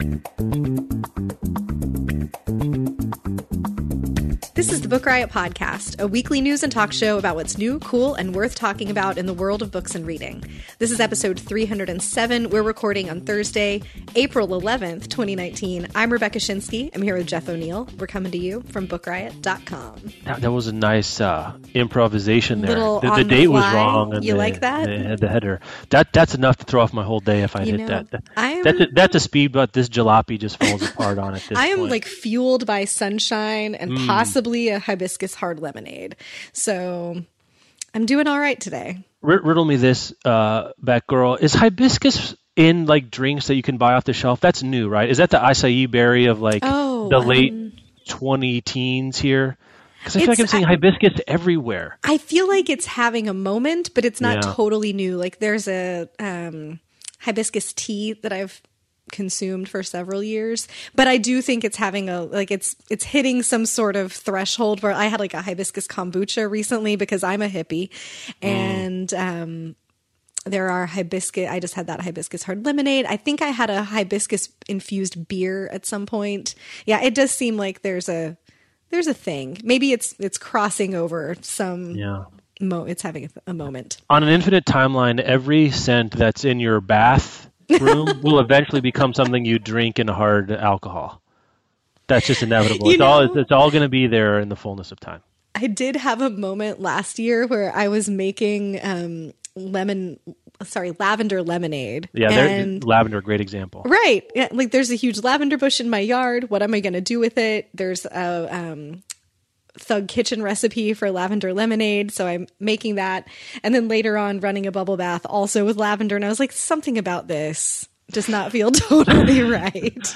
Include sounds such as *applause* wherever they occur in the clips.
Thank you. This is the Book Riot Podcast, a weekly news and talk show about what's new, cool, and worth talking about in the world of books and reading. This is episode 307. We're recording on Thursday, April 11th, 2019. I'm Rebecca Schinsky. I'm here with Jeff O'Neill. We're coming to you from bookriot.com. That, that was a nice uh, improvisation there. Little the, the the date was wrong. And You the, like that? The, the header. That that's enough to throw off my whole day if I You hit know, that. that I'm- that's a, that's a speed, but this jalopy just falls apart on it. *laughs* I am point. like fueled by sunshine and Mm. possibly a hibiscus hard lemonade. So I'm doing all right today. R- riddle me this, uh, back girl. Is hibiscus in like drinks that you can buy off the shelf? That's new, right? Is that the acai berry of like Oh, the late um, 20 teens here? Because I feel like I'm seeing I- hibiscus everywhere. I feel like it's having a moment, but it's not Yeah. totally new. Like there's a um, hibiscus tea that I've consumed for several years, but I do think it's having a like it's it's hitting some sort of threshold where I had like a hibiscus kombucha recently because I'm a hippie, and um, there are hibiscus. I just had that hibiscus hard lemonade. I think I had a hibiscus infused beer at some point. Yeah, it does seem like there's a there's a thing. Maybe it's it's crossing over some Yeah. mo- it's having a, a moment. on an infinite timeline, every scent that's in your bath room will eventually become something you drink in hard alcohol. That's just inevitable. You it's all know- it's all going to be there in the fullness of time. I did have a moment last year where I was making um, lemon, sorry, lavender lemonade. Yeah, and lavender, great example. right, yeah, like there's a huge lavender bush in my yard. What am I going to do with it? There's a um, Thug Kitchen recipe for lavender lemonade, so I'm making that, and then later on running a bubble bath also with lavender. And I was like, something about this does not feel *laughs* totally right.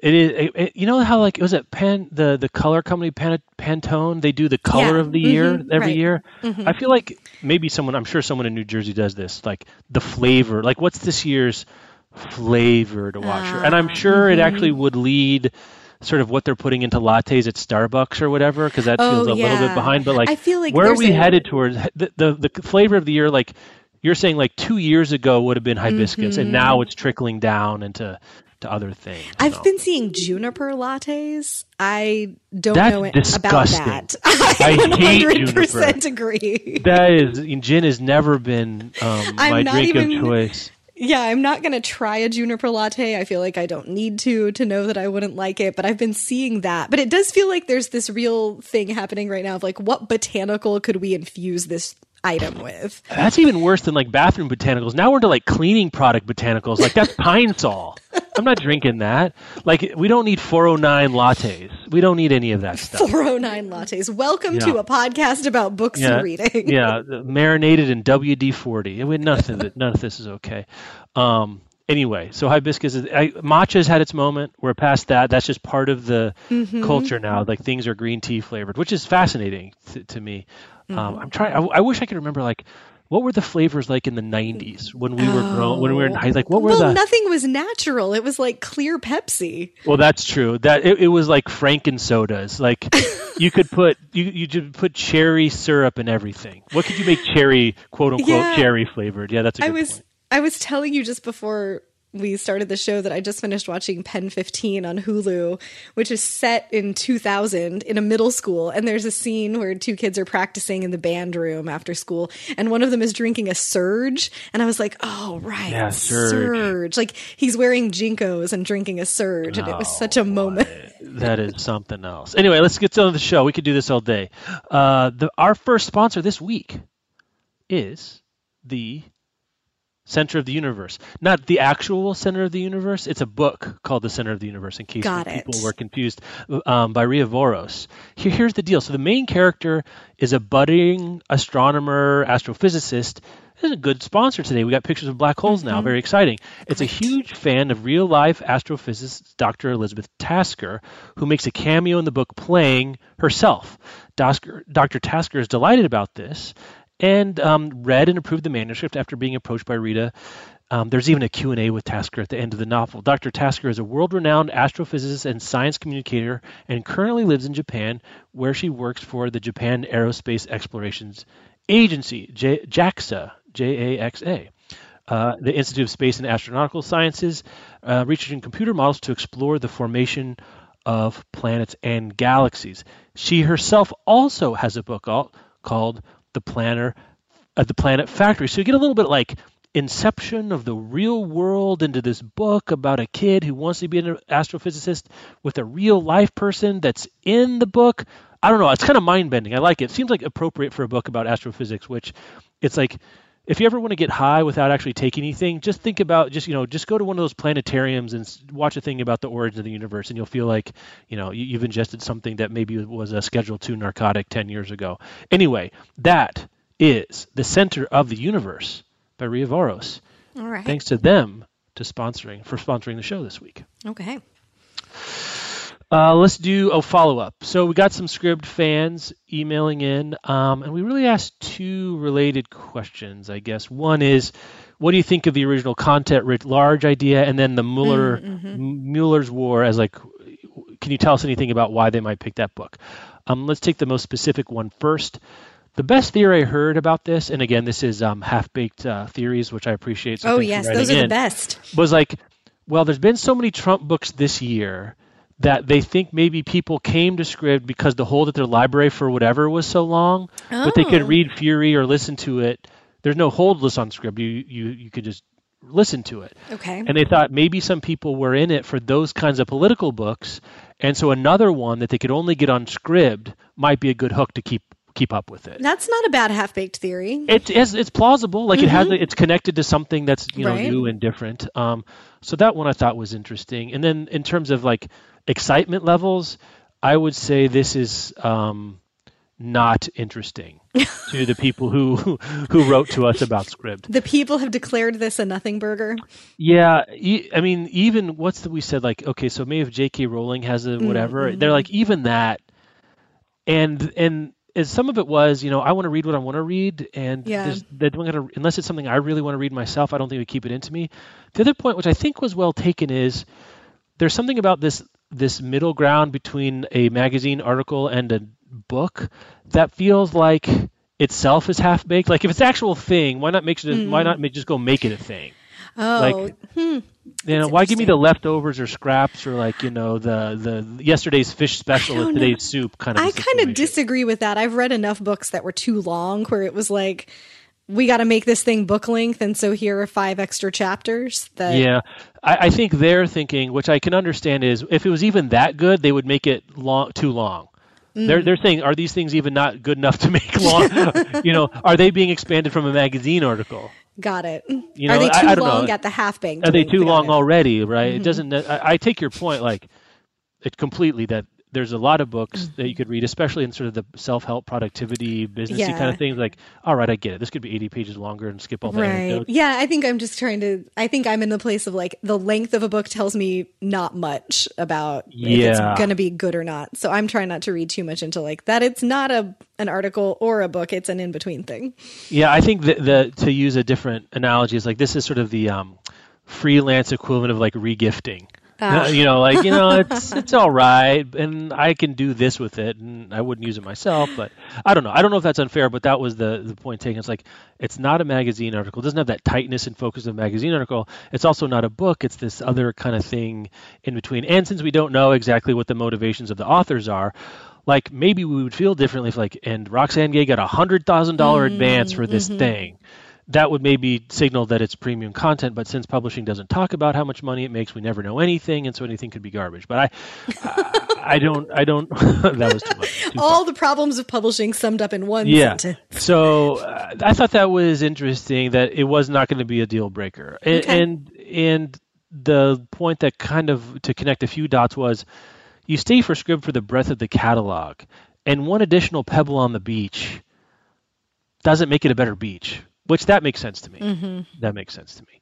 It is. It, it- you know how like was it Pan the the color company Pan, Pantone? They do the color Yeah, of the year mhm, every right. year. Mm-hmm. I feel like maybe someone. I'm sure someone in New Jersey does this. Like the flavor. Like what's this year's flavored washer? and Ah, I'm sure it actually mm-hmm. would lead. Sort of what they're putting into lattes at Starbucks or whatever, because that Oh, feels a little bit behind. But like, I feel like where are we a- headed towards? The, the the flavor of the year, like you're saying, like two years ago would have been hibiscus, and now it's trickling down into to other things. Mm-hmm. I've so. been seeing juniper lattes. I don't That's know disgusting. about that. *laughs* I hate 100% agree. That is, gin has never been um, my drink even- of choice. Yeah, I'm not going to try a juniper latte. I feel like I don't need to to know that I wouldn't like it, but I've been seeing that. But it does feel like there's this real thing happening right now of like what botanical could we infuse this item with? That's even worse than like bathroom botanicals. Now we're into like cleaning product botanicals. Like that's Pine-Sol. I'm not drinking that. Like we don't need 409 lattes. We don't need any of that stuff. 409 lattes. Welcome Yeah. to a podcast about books yeah, and reading. yeah, marinated in WD forty. None of it, *laughs* none of this is okay. Um, anyway, so hibiscus is I, matcha's had its moment. We're past that. That's just part of the Mm-hmm. culture now. Like things are green tea flavored, which is fascinating to, to me. Um, Mm-hmm. I'm trying. I, I wish I could remember like what were the flavors like in the '90s when we were grown, when we were in high. Like what were well, the? nothing was natural. It was like clear Pepsi. Well, that's true. That it, it was like Franken sodas. Like *laughs* you could put you you could put cherry syrup in everything. What could you make cherry quote unquote Yeah. cherry flavored? Yeah, that's a good was point. I was telling you just before we started the show that I just finished watching PEN15 on Hulu, which is set in 2000 in a middle school. And there's a scene where two kids are practicing in the band room after school, and one of them is drinking a Surge. And I was like, oh, right. Yeah, Surge. Like he's wearing JNCOs and drinking a Surge. And it was such a moment. That is something else. Anyway, let's get to the show. We could do this all day. Uh, the, our first sponsor this week is the Center of the Universe. Not the actual Center of the Universe. It's a book called The Center of the Universe, in case people were confused, um, by Ria Voros. Here, here's the deal. So the main character is a budding astronomer, astrophysicist. This is a good sponsor today. We got pictures of black holes now. Very exciting. It's a huge fan of real life astrophysicist Dr. Elizabeth Tasker, who makes a cameo in the book playing herself. Dr. Tasker is delighted about this and um, read and approved the manuscript after being approached by Ria. Um, there's even a Q&A with Tasker at the end of the novel. Dr. Tasker is a world-renowned astrophysicist and science communicator and currently lives in Japan, where she works for the Japan Aerospace Explorations Agency, J- JAXA, J-A-X-A. Uh, the Institute of Space and Astronautical Sciences, uh, researching computer models to explore the formation of planets and galaxies. She herself also has a book called The Planner, uh, The Planet Factory. So you get a little bit like inception of the real world into this book about a kid who wants to be an astrophysicist with a real life person that's in the book. I don't know. It's kind of mind bending. I like it. it. Seems like appropriate for a book about astrophysics, which it's like if you ever want to get high without actually taking anything, just think about just you know just go to one of those planetariums and watch a thing about the origin of the universe, and you'll feel like you know you, have ingested something that maybe was a Schedule Two narcotic ten years ago. Anyway, that is the center of the universe by Ria Voros. All right. Thanks to them to sponsoring for sponsoring the show this week. Okay. Uh, let's do a follow up. So we got some Scribd fans emailing in, um, and we really asked two related questions. I guess one is, what do you think of the original content writ large idea, and then the Mueller Mm-hmm. Mueller's War as like, can you tell us anything about why they might pick that book? Um, let's take the most specific one first. The best theory I heard about this, and again, this is um, half baked uh, theories, which I appreciate. So Oh yes, those are the in best. was like, well, there's been so many Trump books this year that they think maybe people came to Scribd because the hold at their library for whatever was so long, but they could Oh. read Fury or listen to it. There's no hold list on Scribd. You you you could just listen to it. Okay. And they thought maybe some people were in it for those kinds of political books, and so another one that they could only get on Scribd might be a good hook to keep keep up with it. That's not a bad half baked theory. It's, it's it's plausible. Like it has it's connected to something that's you know Mm-hmm. Right. new and different. Um, so that one I thought was interesting. And then in terms of like excitement levels, I would say this is um, not interesting *laughs* to the people who who wrote to us about Scribd. The people have declared this a nothing burger. Yeah, e- I mean, even what's the we said like okay, so maybe if J.K. Rowling has a whatever, they're like even that, and and as some of it was, you know, I want to read what I want to read, and Yeah. they don't gotta, unless it's something I really want to read myself, I don't think we keep it into me. The other point, which I think was well taken, is there's something about this this middle ground between a magazine article and a book that feels like itself is half baked. Like if it's an actual thing, why not make it? A, Why not make, just go make it a thing? Oh, Like, hmm. You know, why give me the leftovers or scraps or like you know the the yesterday's fish special don't or know. today's soup kind of. I kind of disagree with that. I've read enough books that were too long where it was like, we got to make this thing book length, and so here are five extra chapters. That Yeah, I, I think they're thinking, which I can understand, is if it was even that good, they would make it long too long. Mm. They're they're saying, are these things even not good enough to *laughs* make long? *laughs* you know, are they being expanded from a magazine article? got it. You know, are they too I don't long know. at the half bank? Are they too long it. already? Right? Mm-hmm. It doesn't. I, I take your point, like it completely that. There's a lot of books that you could read, especially in sort of the self-help, productivity, businessy Mm-hmm. Yeah. kind of things. Like, all right, I get it. This could be 80 pages longer and skip all the Right. anecdotes. Yeah, I think I'm just trying to. I think I'm in the place of like the length of a book tells me not much about if it's going to be good or not. So I'm trying not to read too much into like that. It's not a an article or a book. It's an in between thing. Yeah, I think the, the to use a different analogy is like this is sort of the um, freelance equivalent of like regifting. Ah. Uh, *laughs* you know, like you know, it's *laughs* it's all right, and I can do this with it, and I wouldn't use it myself, but I don't know. I don't know if that's unfair, but that was the the point taken. It's like it's not a magazine article. It doesn't have that tightness and focus of a magazine article. It's also not a book. It's this other kind of thing in between. And since we don't know exactly what the motivations of the authors are, like maybe we would feel differently if like and Roxane Gay got a hundred thousand dollar advance for this thing. That would maybe signal that it's premium content, but since publishing doesn't talk about how much money it makes, we never know anything, and so anything could be garbage. But I, I don't. I don't. *laughs* that was too much. Too All the problems of publishing summed up in one yeah. sentence. So uh, I thought that was interesting that it was not going to be a deal breaker, and, Okay. and and the point that kind of to connect a few dots was you stay for Scribd for the breadth of the catalog, and one additional pebble on the beach doesn't make it a better beach, which that makes sense to me. Mm-hmm. That makes sense to me.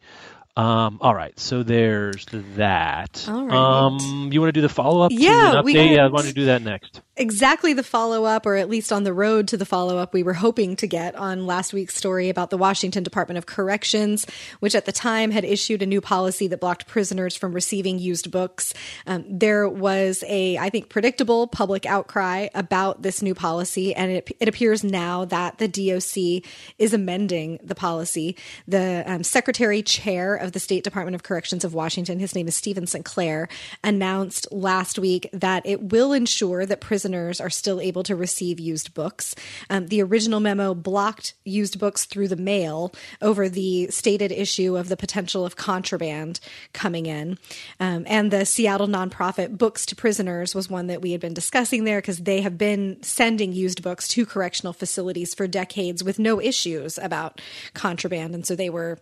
Um, all right, so there's that. All right. Um, you want to do the follow up? Yeah, we update? got- yeah, I want to do that next. Exactly the follow up, or at least on the road to the follow up we were hoping to get on last week's story about the Washington Department of Corrections, which at the time had issued a new policy that blocked prisoners from receiving used books. Um, there was a, I think, predictable public outcry about this new policy, and it, it appears now that the DOC is amending the policy. The um, secretary chair of the State Department of Corrections of Washington, his name is Stephen Sinclair, announced last week that it will ensure that prisoners are still able to receive used books. Um, the original memo blocked used books through the mail over the stated issue of the potential of contraband coming in. Um, and the Seattle nonprofit Books to Prisoners was one that we had been discussing there because they have been sending used books to correctional facilities for decades with no issues about contraband. And so they were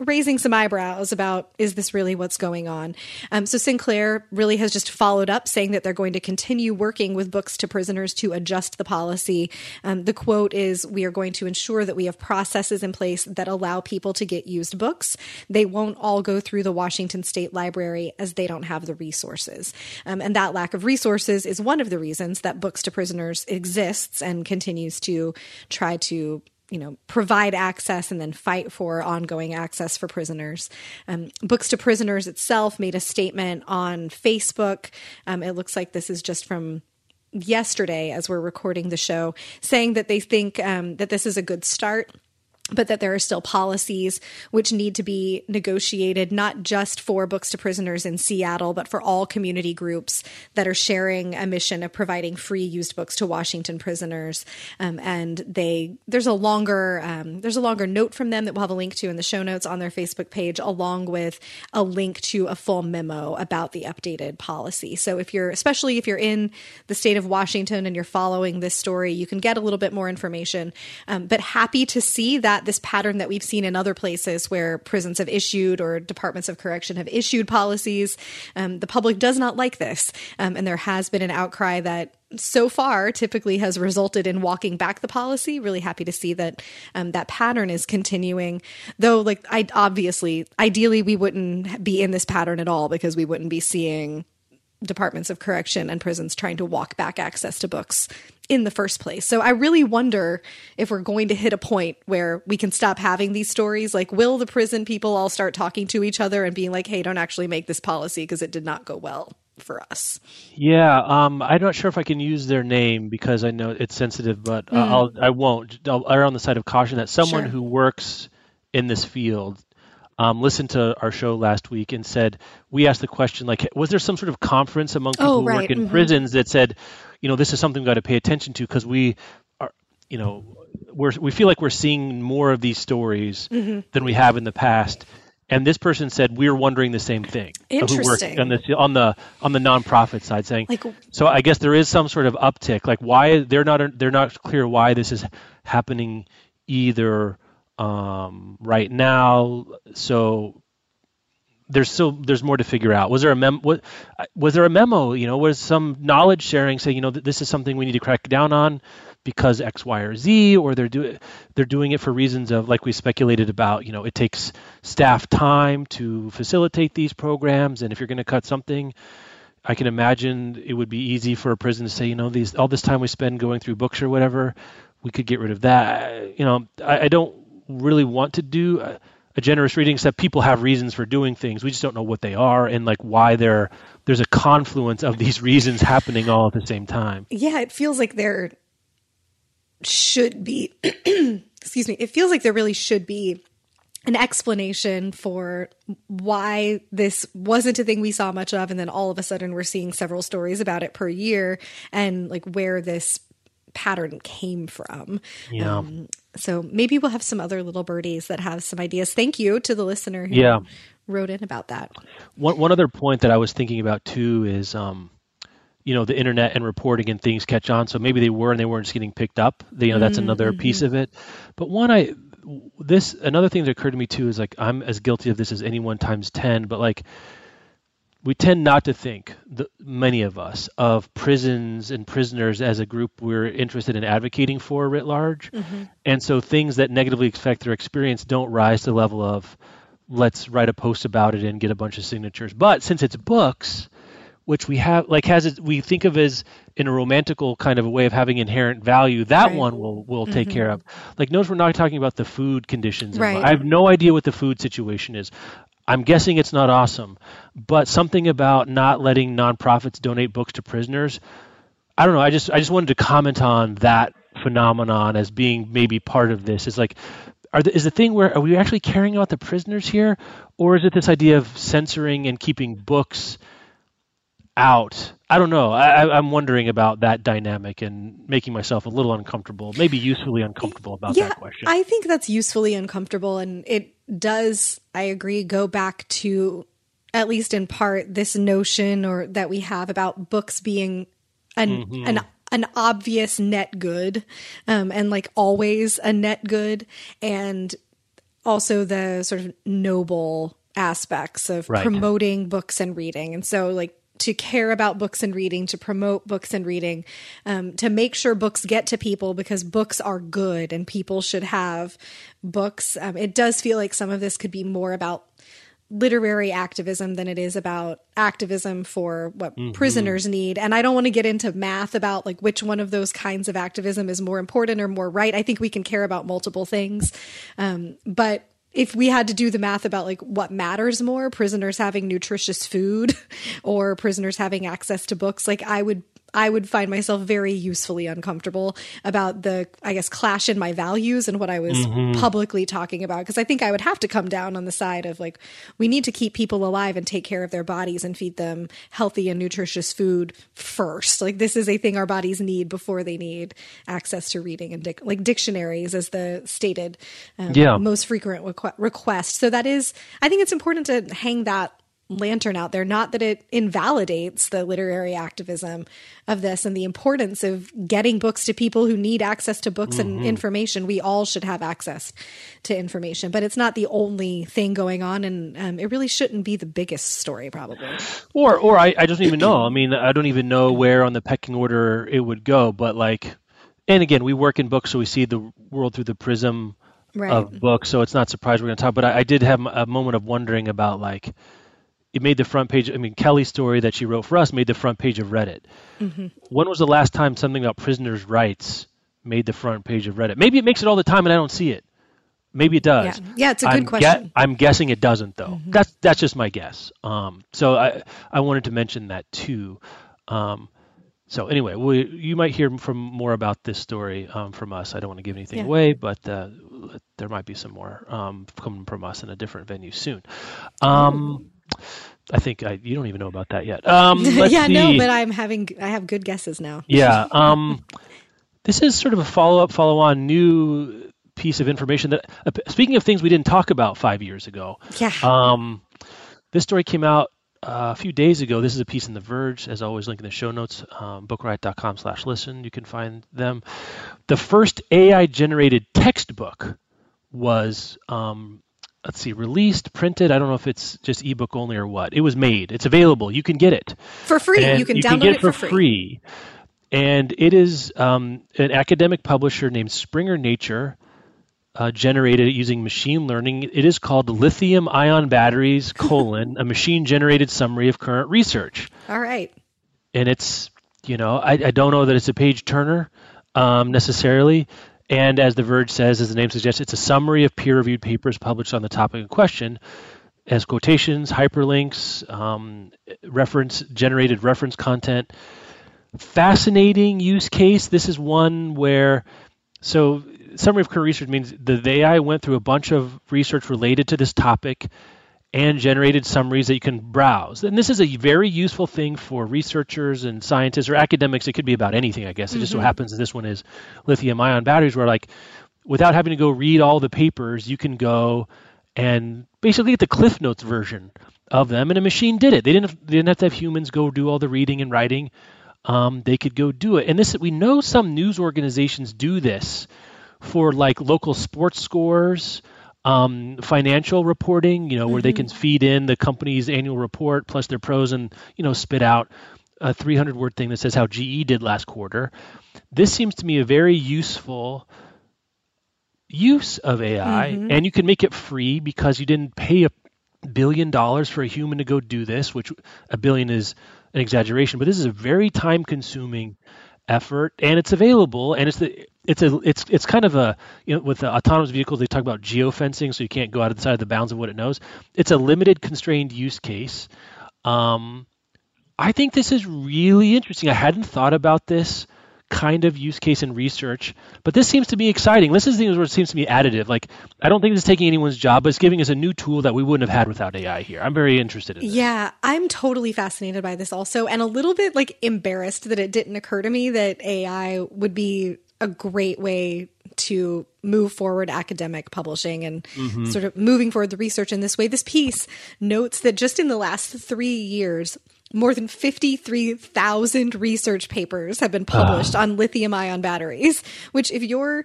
raising some eyebrows about is this really what's going on? Um, so Sinclair really has just followed up saying that they're going to continue working with books to prisoners to adjust the policy. Um, the quote is We are going to ensure that we have processes in place that allow people to get used books. They won't all go through the Washington State Library as they don't have the resources. Um, and that lack of resources is one of the reasons that Books to Prisoners exists and continues to try to you know, provide access and then fight for ongoing access for prisoners. Um, Books to Prisoners itself made a statement on Facebook. Um, it looks like this is just from yesterday as we're recording the show, saying that they think um, that this is a good start. But that there are still policies which need to be negotiated, not just for books to prisoners in Seattle, but for all community groups that are sharing a mission of providing free used books to Washington prisoners. Um, and they there's a longer um, there's a longer note from them that we'll have a link to in the show notes on their Facebook page, along with a link to a full memo about the updated policy. So if you're especially if you're in the state of Washington and you're following this story, you can get a little bit more information. Um, but happy to see that this pattern that we've seen in other places where prisons have issued or departments of correction have issued policies, um, the public does not like this, um, and there has been an outcry that so far typically has resulted in walking back the policy. Really happy to see that um, that pattern is continuing. Though like i obviously ideally we wouldn't be in this pattern at all because we wouldn't be seeing departments of correction and prisons trying to walk back access to books in the first place. So I really wonder if we're going to hit a point where we can stop having these stories. Like, will the prison people all start talking to each other and being like, hey, don't actually make this policy because it did not go well for us? Yeah, um, I'm not sure if I can use their name because I know it's sensitive, but uh, I'll I won't. I'll err on the side of caution that someone Sure. who works in this field um, listened to our show last week and said we asked the question like, was there some sort of conference among people Oh, who work in mhm. prisons that said, you know, this is something we've got to pay attention to because we are, you know, we're we feel like we're seeing more of these stories Mm-hmm. than we have in the past. And this person said we're wondering the same thing. Interesting. on the on the on the nonprofit side, saying Like- so I guess there is some sort of uptick. Like why they're not they're not clear why this is happening either um, right now. So there's still there's more to figure out. Was there a mem what, was there a memo? You know, was some knowledge sharing saying you know that this is something we need to crack down on because X, Y, or Z, or they're doing they're doing it for reasons of like we speculated about. You know, it takes staff time to facilitate these programs, and if you're going to cut something. I can imagine it would be easy for a prison to say, you know, these all this time we spend going through books or whatever, we could get rid of that. You know, I, I don't really want to do a, a generous reading, except people have reasons for doing things. We just don't know what they are and like why they're there's a confluence of these *laughs* reasons happening all at the same time. Yeah, it feels like there should be, *clears throat* excuse me, it feels like there really should be an explanation for why this wasn't a thing we saw much of. And then all of a sudden we're seeing several stories about it per year and like where this pattern came from. Yeah. Um, so maybe we'll have some other little birdies that have some ideas. Thank you to the listener who Yeah. wrote in about that. One one other point that I was thinking about too is um, you know the internet and reporting and things catch on. So maybe they were and they weren't just getting picked up. They, you know that's another Mm-hmm. piece of it. But one I this another thing that occurred to me too is like I'm as guilty of this as anyone times ten. But like we tend not to think the, many of us of prisons and prisoners as a group we're interested in advocating for writ large. Mm-hmm. And so things that negatively affect their experience don't rise to the level of let's write a post about it and get a bunch of signatures. But since it's books which we have like has it we think of as in a romantical kind of a way of having inherent value that Right. one will will take care mm-hmm. of. Like notice we're not talking about the food conditions. Right. i have no idea what the food situation is i'm guessing it's not awesome but something about not letting nonprofits donate books to prisoners i don't know i just i just wanted to comment on that phenomenon as being maybe part of this is like are the, is the thing where are we actually caring about the prisoners here or is it this idea of censoring and keeping books out. I don't know. I, I- I'm wondering about that dynamic and making myself a little uncomfortable, maybe usefully uncomfortable about yeah, that question. I think that's usefully uncomfortable, and it does. I agree. Go back to at least in part this notion or that we have about books being an Mm-hmm. an an obvious net good, um, and like always a net good, and also the sort of noble aspects of Right. promoting books and reading. And so, like, to care about books and reading, to promote books and reading, um, to make sure books get to people because books are good and people should have books. Um, it does feel like some of this could be more about literary activism than it is about activism for what prisoners need. And I don't want to get into math about like which one of those kinds of activism is more important or more right. I think we can care about multiple things. Um, but if we had to do the math about like what matters more, prisoners having nutritious food *laughs* or prisoners having access to books, like I would I would find myself very usefully uncomfortable about the, I guess, clash in my values and what I was publicly talking about. Because I think I would have to come down on the side of like, we need to keep people alive and take care of their bodies and feed them healthy and nutritious food first. Like, this is a thing our bodies need before they need access to reading and dic- like dictionaries, as the stated um, Yeah. most frequent requ- request. So that is, I think it's important to hang that lantern out there. Not that it invalidates the literary activism of this and the importance of getting books to people who need access to books and information. We all should have access to information, but it's not the only thing going on, and um, it really shouldn't be the biggest story, probably. or or I, I don't even know. I mean, I don't even know where on the pecking order it would go. But like, and again, we work in books, so we see the world through the prism Right. of books. So it's not surprised we're going to talk. But I, I did have a moment of wondering about like. It made the front page. I mean, Kelly's story that she wrote for us made the front page of Reddit. Mm-hmm. When was the last time something about prisoners' rights made the front page of Reddit? Maybe it makes it all the time and I don't see it. Maybe it does. Yeah. Yeah, it's a good I'm question. Mm-hmm. I'm guessing it doesn't though. That's that's just my guess. Um, so I I wanted to mention that too. Um, so anyway, we, you might hear from more about this story um, from us. I don't want to give anything Yeah. away, but uh, there might be some more um, coming from us in a different venue soon. Um, I think I, you don't even know about that yet. Um, *laughs* let's yeah, no, but I'm having I have good guesses now. *laughs* Yeah. Um, this is sort of a follow up, follow on new piece of information that, uh, speaking of things we didn't talk about five years ago, Yeah. um, this story came out uh, a few days ago. This is a piece in The Verge, as always, link in the show notes, um, bookriot.com slash listen. You can find them. The first AI generated textbook was, um, let's see, released, printed. I don't know if it's just ebook only or what. It was made. It's available. You can get it. for free. And you can you download can get it for free. free. And it is um, an academic publisher named Springer Nature uh, generated using machine learning. It is called Lithium Ion Batteries: *laughs* colon a machine generated summary of current research. All right. And it's you know I, I don't know that it's a page turner um, necessarily. And as The Verge says, as the name suggests, it's a summary of peer-reviewed papers published on the topic in question as quotations, hyperlinks, um, reference generated reference content. Fascinating use case. This is one where so summary of current research means the AI went through a bunch of research related to this topic and generated summaries that you can browse. And this is a very useful thing for researchers and scientists or academics. It could be about anything, I guess. It just so happens that this one is lithium ion batteries, where like without having to go read all the papers, you can go and basically get the Cliff Notes version of them, and a machine did it. They didn't they didn't have to have humans go do all the reading and writing. um, they could go do it. And this we know some news organizations do this for like local sports scores. Um, financial reporting, you know, where mm-hmm. they can feed in the company's annual report plus their pros and, you know, spit out a 300 word thing that says how GE did last quarter. This seems to me a very useful use of AI, mm-hmm. and you can make it free because you didn't pay a billion dollars for a human to go do this, which a billion is an exaggeration, but this is a very time consuming effort and it's available and it's the it's a it's it's kind of a you know with the autonomous vehicles they talk about geofencing so you can't go out of the side of the bounds of what it knows. It's a limited constrained use case. Um, i think this is really interesting. I hadn't thought about this kind of use case in research. But this seems to be exciting. This is the where it seems to be additive. Like I don't think this is taking anyone's job, but it's giving us a new tool that we wouldn't have had without AI here. I'm very interested in this. Yeah, I'm totally fascinated by this also and a little bit like embarrassed that it didn't occur to me that AI would be a great way to move forward academic publishing and mm-hmm. sort of moving forward the research in this way. This piece notes that just in the last three years, more than 53,000 research papers have been published uh. on lithium ion batteries, which, if you're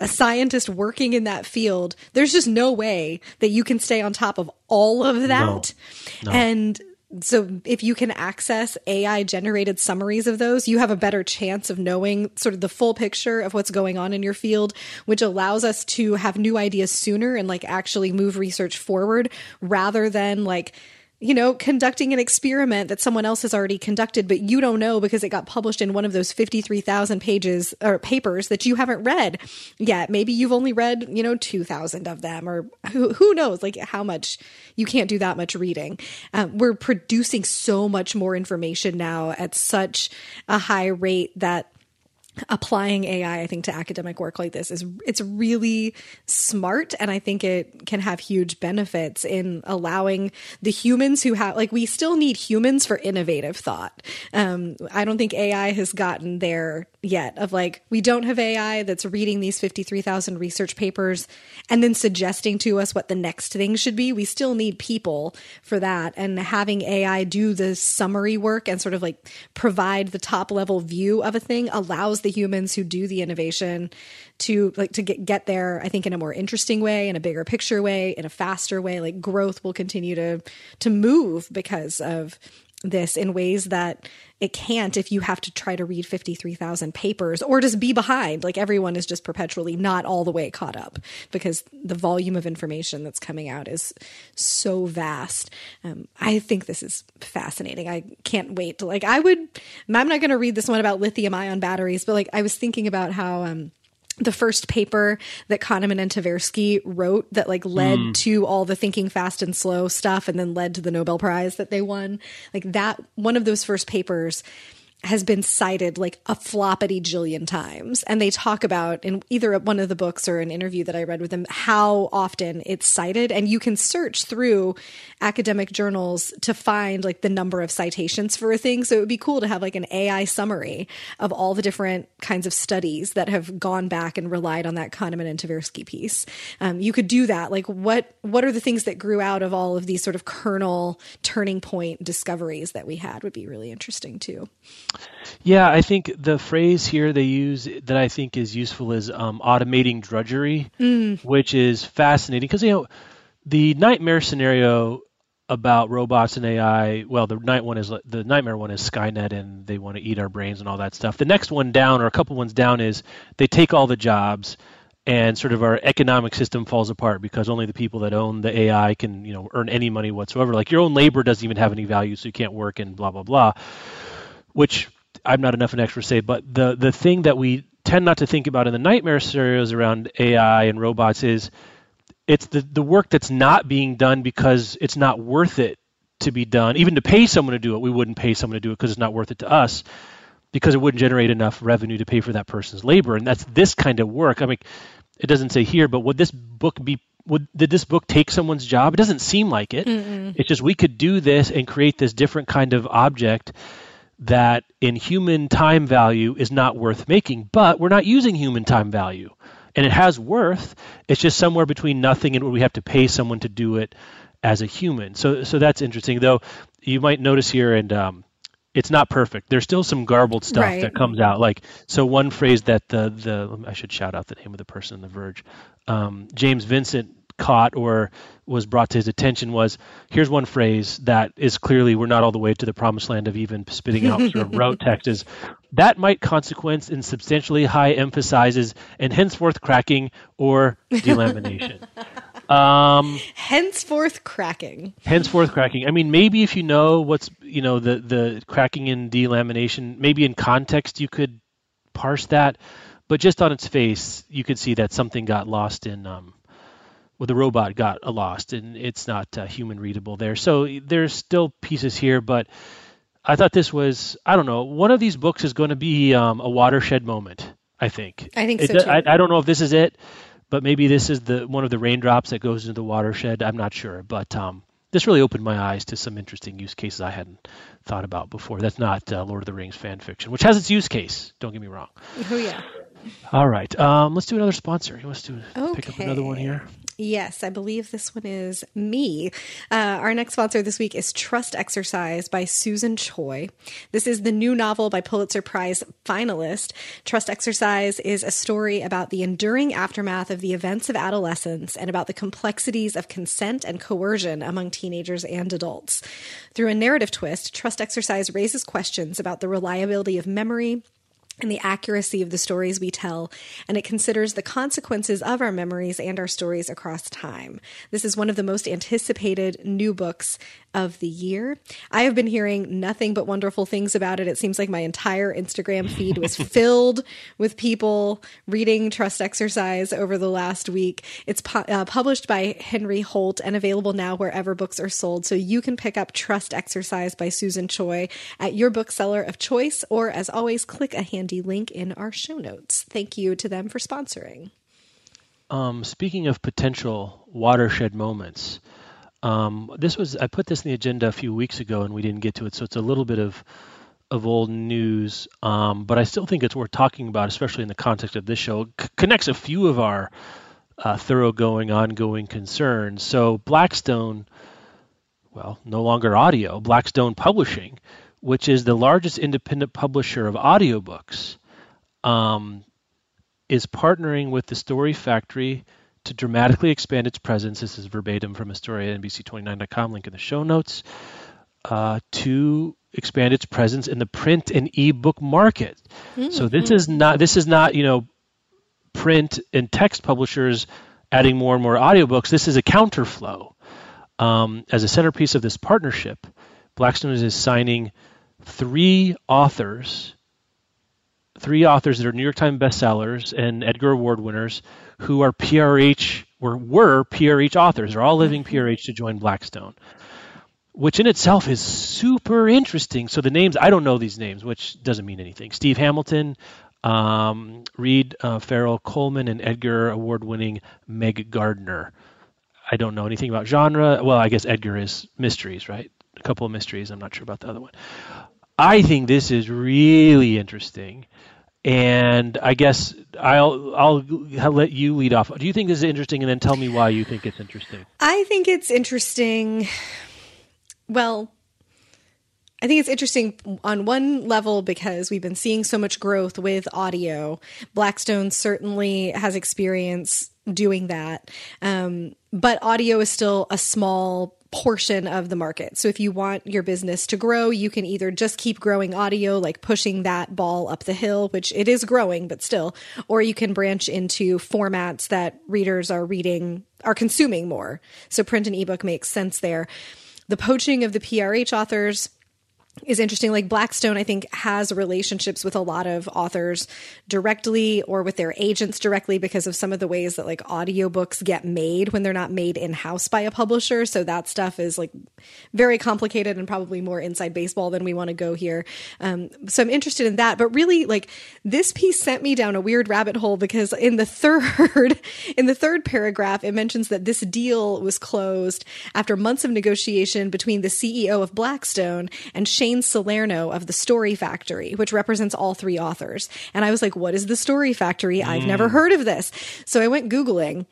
a scientist working in that field, there's just no way that you can stay on top of all of that. No. No. And so if you can access AI generated summaries of those, you have a better chance of knowing sort of the full picture of what's going on in your field, which allows us to have new ideas sooner and like actually move research forward rather than like you know, conducting an experiment that someone else has already conducted, but you don't know because it got published in one of those 53,000 pages or papers that you haven't read yet. Maybe you've only read, you know, 2,000 of them or who, who knows, like how much you can't do that much reading. Um, we're producing so much more information now at such a high rate that applying AI, I think, to academic work like this is it's really smart, and I think it can have huge benefits in allowing the humans who have like we still need humans for innovative thought. Um, I don't think AI has gotten there yet. Of like we don't have AI that's reading these fifty three thousand research papers and then suggesting to us what the next thing should be. We still need people for that, and having AI do the summary work and sort of like provide the top level view of a thing allows the humans who do the innovation to like to get get there i think in a more interesting way in a bigger picture way in a faster way. Like growth will continue to to move because of this in ways that it can't if you have to try to read 53,000 papers or just be behind. Like everyone is just perpetually not all the way caught up because the volume of information that's coming out is so vast. Um, I think this is fascinating. I can't wait to like, I would, I'm not going to read this one about lithium ion batteries, but like I was thinking about how, um, the first paper that Kahneman and Tversky wrote that like led mm. to all the thinking fast and slow stuff and then led to the Nobel Prize that they won. Like that one of those first papers has been cited like a floppity jillion times. And they talk about in either one of the books or an interview that I read with them how often it's cited. And you can search through academic journals to find like the number of citations for a thing. So it would be cool to have like an AI summary of all the different kinds of studies that have gone back and relied on that Kahneman and Tversky piece. Um, you could do that. Like what what are the things that grew out of all of these sort of kernel turning point discoveries that we had would be really interesting too. Yeah, I think the phrase here they use that I think is useful is um, automating drudgery, mm. which is fascinating because you know the nightmare scenario about robots and AI. Well, the night one is the nightmare one is Skynet and they want to eat our brains and all that stuff. The next one down or a couple ones down is they take all the jobs and sort of our economic system falls apart because only the people that own the AI can you know earn any money whatsoever. Like your own labor doesn't even have any value, so you can't work and blah blah blah. Which I'm not enough an expert to say, but the the thing that we tend not to think about in the nightmare scenarios around AI and robots is it's the, the work that's not being done because it's not worth it to be done. Even to pay someone to do it, we wouldn't pay someone to do it because it's not worth it to us because it wouldn't generate enough revenue to pay for that person's labor. And that's this kind of work. I mean, it doesn't say here, but would this book be would did this book take someone's job? It doesn't seem like it. Mm-mm. It's just we could do this and create this different kind of object that in human time value is not worth making, but we're not using human time value. And it has worth. It's just somewhere between nothing and where we have to pay someone to do it as a human. So, so that's interesting. Though you might notice here, and um, it's not perfect. There's still some garbled stuff Right. that comes out. Like so, one phrase that the the I should shout out the name of the person in The Verge, um, James Vincent caught or was brought to his attention was here's one phrase that is clearly we're not all the way to the promised land of even spitting out sort of *laughs* rote text is that might consequence in substantially high emphasizes and henceforth cracking or delamination. *laughs* um, Henceforth cracking. henceforth cracking i mean maybe if you know what's you know the the cracking and delamination maybe in context you could parse that but just on its face you could see that something got lost in um well the robot got lost and it's not uh, human readable there so there's still pieces here but i thought this was i don't know one of these books is going to be um, a watershed moment i think I think It so too. I, I don't know if this is it but maybe this is the one of the raindrops that goes into the watershed. I'm not sure, but um, this really opened my eyes to some interesting use cases I hadn't thought about before. That's not uh, Lord of the Rings fan fiction, which has its use case. Don't get me wrong. Oh yeah. All right, um, let's do another sponsor. Want us to pick up another one Okay. here? Yes, I believe this one is me. Uh, our next sponsor this week is Trust Exercise by Susan Choi. This is the new novel by Pulitzer Prize finalist. Trust Exercise is a story about the enduring aftermath of the events of adolescence and about the complexities of consent and coercion among teenagers and adults. Through a narrative twist, Trust Exercise raises questions about the reliability of memory and the accuracy of the stories we tell, and it considers the consequences of our memories and our stories across time. This is one of the most anticipated new books of the year. I have been hearing nothing but wonderful things about it. It seems like my entire Instagram feed was *laughs* filled with people reading Trust Exercise over the last week. It's pu- uh, published by Henry Holt and available now wherever books are sold. So you can pick up Trust Exercise by Susan Choi at your bookseller of choice, or as always, click a handy link in our show notes. Thank you to them for sponsoring. Um, speaking of potential watershed moments, um, this was I put this in the agenda a few weeks ago and we didn't get to it, so it's a little bit of of old news, um, but I still think it's worth talking about, especially in the context of this show. It c- connects a few of our uh, thoroughgoing, ongoing concerns. So Blackstone, well, no longer audio, Blackstone Publishing, which is the largest independent publisher of audiobooks, um, is partnering with the Story Factory to dramatically expand its presence. This is verbatim from a story at NBC29.com, link in the show notes, uh, to expand its presence in the print and ebook market. So this is not this is not you know print and text publishers adding more and more audiobooks. This is a counterflow. Um, as a centerpiece of this partnership, Blackstone is signing three authors three authors that are New York Times bestsellers and Edgar Award winners who are PRH were were PRH authors. They're all living PRH to join Blackstone, which in itself is super interesting. So the names I don't know these names, which doesn't mean anything. Steve Hamilton, um, Reed uh, Farrel Coleman, and Edgar Award winning Meg Gardiner. I don't know anything about genre. Well, I guess Edgar is mysteries, right? A couple of mysteries. I'm not sure about the other one. I think this is really interesting, and I guess I'll I'll let you lead off. Do you think this is interesting, and then tell me why you think it's interesting? I think it's interesting. Well, I think it's interesting on one level because we've been seeing so much growth with audio. Blackstone certainly has experience doing that. Um, but audio is still a small portion of the market. So if you want your business to grow, you can either just keep growing audio, like pushing that ball up the hill, which it is growing, but still, or you can branch into formats that readers are reading, are consuming more. So print and ebook makes sense there. The poaching of the PRH authors is interesting. Like Blackstone, I think, has relationships with a lot of authors directly or with their agents directly because of some of the ways that like audiobooks get made when they're not made in house by a publisher. So that stuff is like very complicated and probably more inside baseball than we want to go here. Um, so I'm interested in that. But really, like this piece sent me down a weird rabbit hole because in the *laughs* third in the third paragraph, it mentions that this deal was closed after months of negotiation between the CEO of Blackstone and Shane Salerno of the Story Factory, which represents all three authors. And I was like, what is the Story Factory? I've never hmm. heard of this. So I went Googling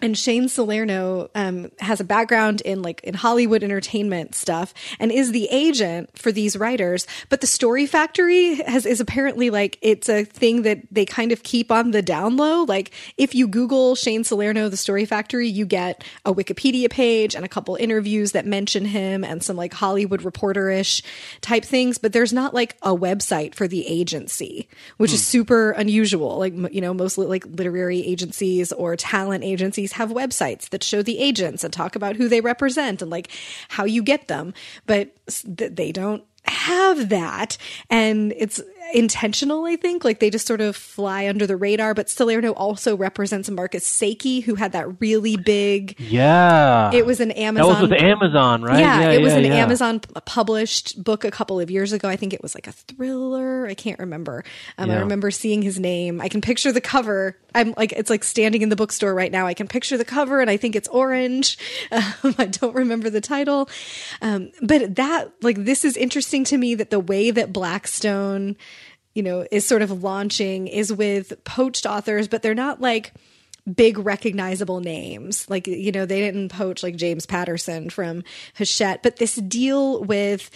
and Shane Salerno um, has a background in like in Hollywood entertainment stuff and is the agent for these writers. But the Story Factory has is apparently like it's a thing that they kind of keep on the down low. Like if you Google Shane Salerno, the Story Factory, you get a Wikipedia page and a couple interviews that mention him and some like Hollywood reporterish type things. But there's not like a website for the agency, which is super unusual. Like you know, mostly like literary agencies or talent agencies have websites that show the agents and talk about who they represent and like how you get them, but they don't have that. And it's intentional i think. Like they just sort of fly under the radar but salerno also represents marcus sakey who had that really big yeah. it was an amazon that was with amazon right? Yeah, yeah it was yeah, an yeah. amazon published book a couple of years ago. I think it was like a thriller. I can't remember. Um, i remember seeing his name. I can picture the cover. I'm like it's like standing in the bookstore right now. I can picture the cover and i think it's orange. *laughs* Um, i don't remember the title. Um, but that like this is interesting to me that the way that blackstone you know is sort of launching is with poached authors but they're not like big recognizable names. Like you know they didn't poach like james patterson from hachette but this deal with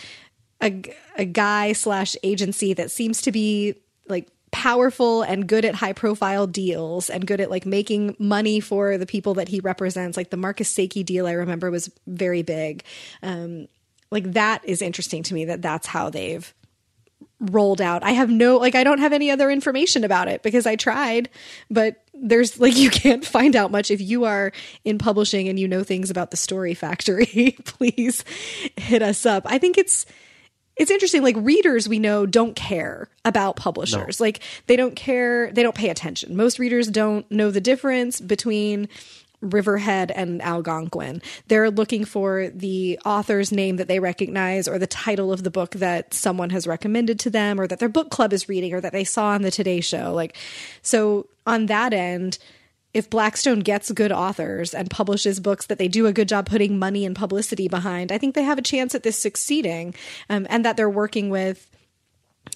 a, a guy slash agency that seems to be like powerful and good at high profile deals and good at like making money for the people that he represents like the marcus Sakey deal i remember was very big. Um like that is interesting to me that that's how they've rolled out. I have no like I don't have any other information about it because I tried, but there's *laughs* like you can't find out much if you are in publishing and you know things about the story factory. *laughs* please hit us up. I think it's it's interesting like readers we know don't care about publishers. Like they don't care, they don't pay attention. Most readers don't know the difference between Riverhead and Algonquin. They're looking for the author's name that they recognize or the title of the book that someone has recommended to them or that their book club is reading or that they saw on the Today Show. Like, so on that end, if Blackstone gets good authors and publishes books that they do a good job putting money and publicity behind, I think they have a chance at this succeeding um, and that they're working with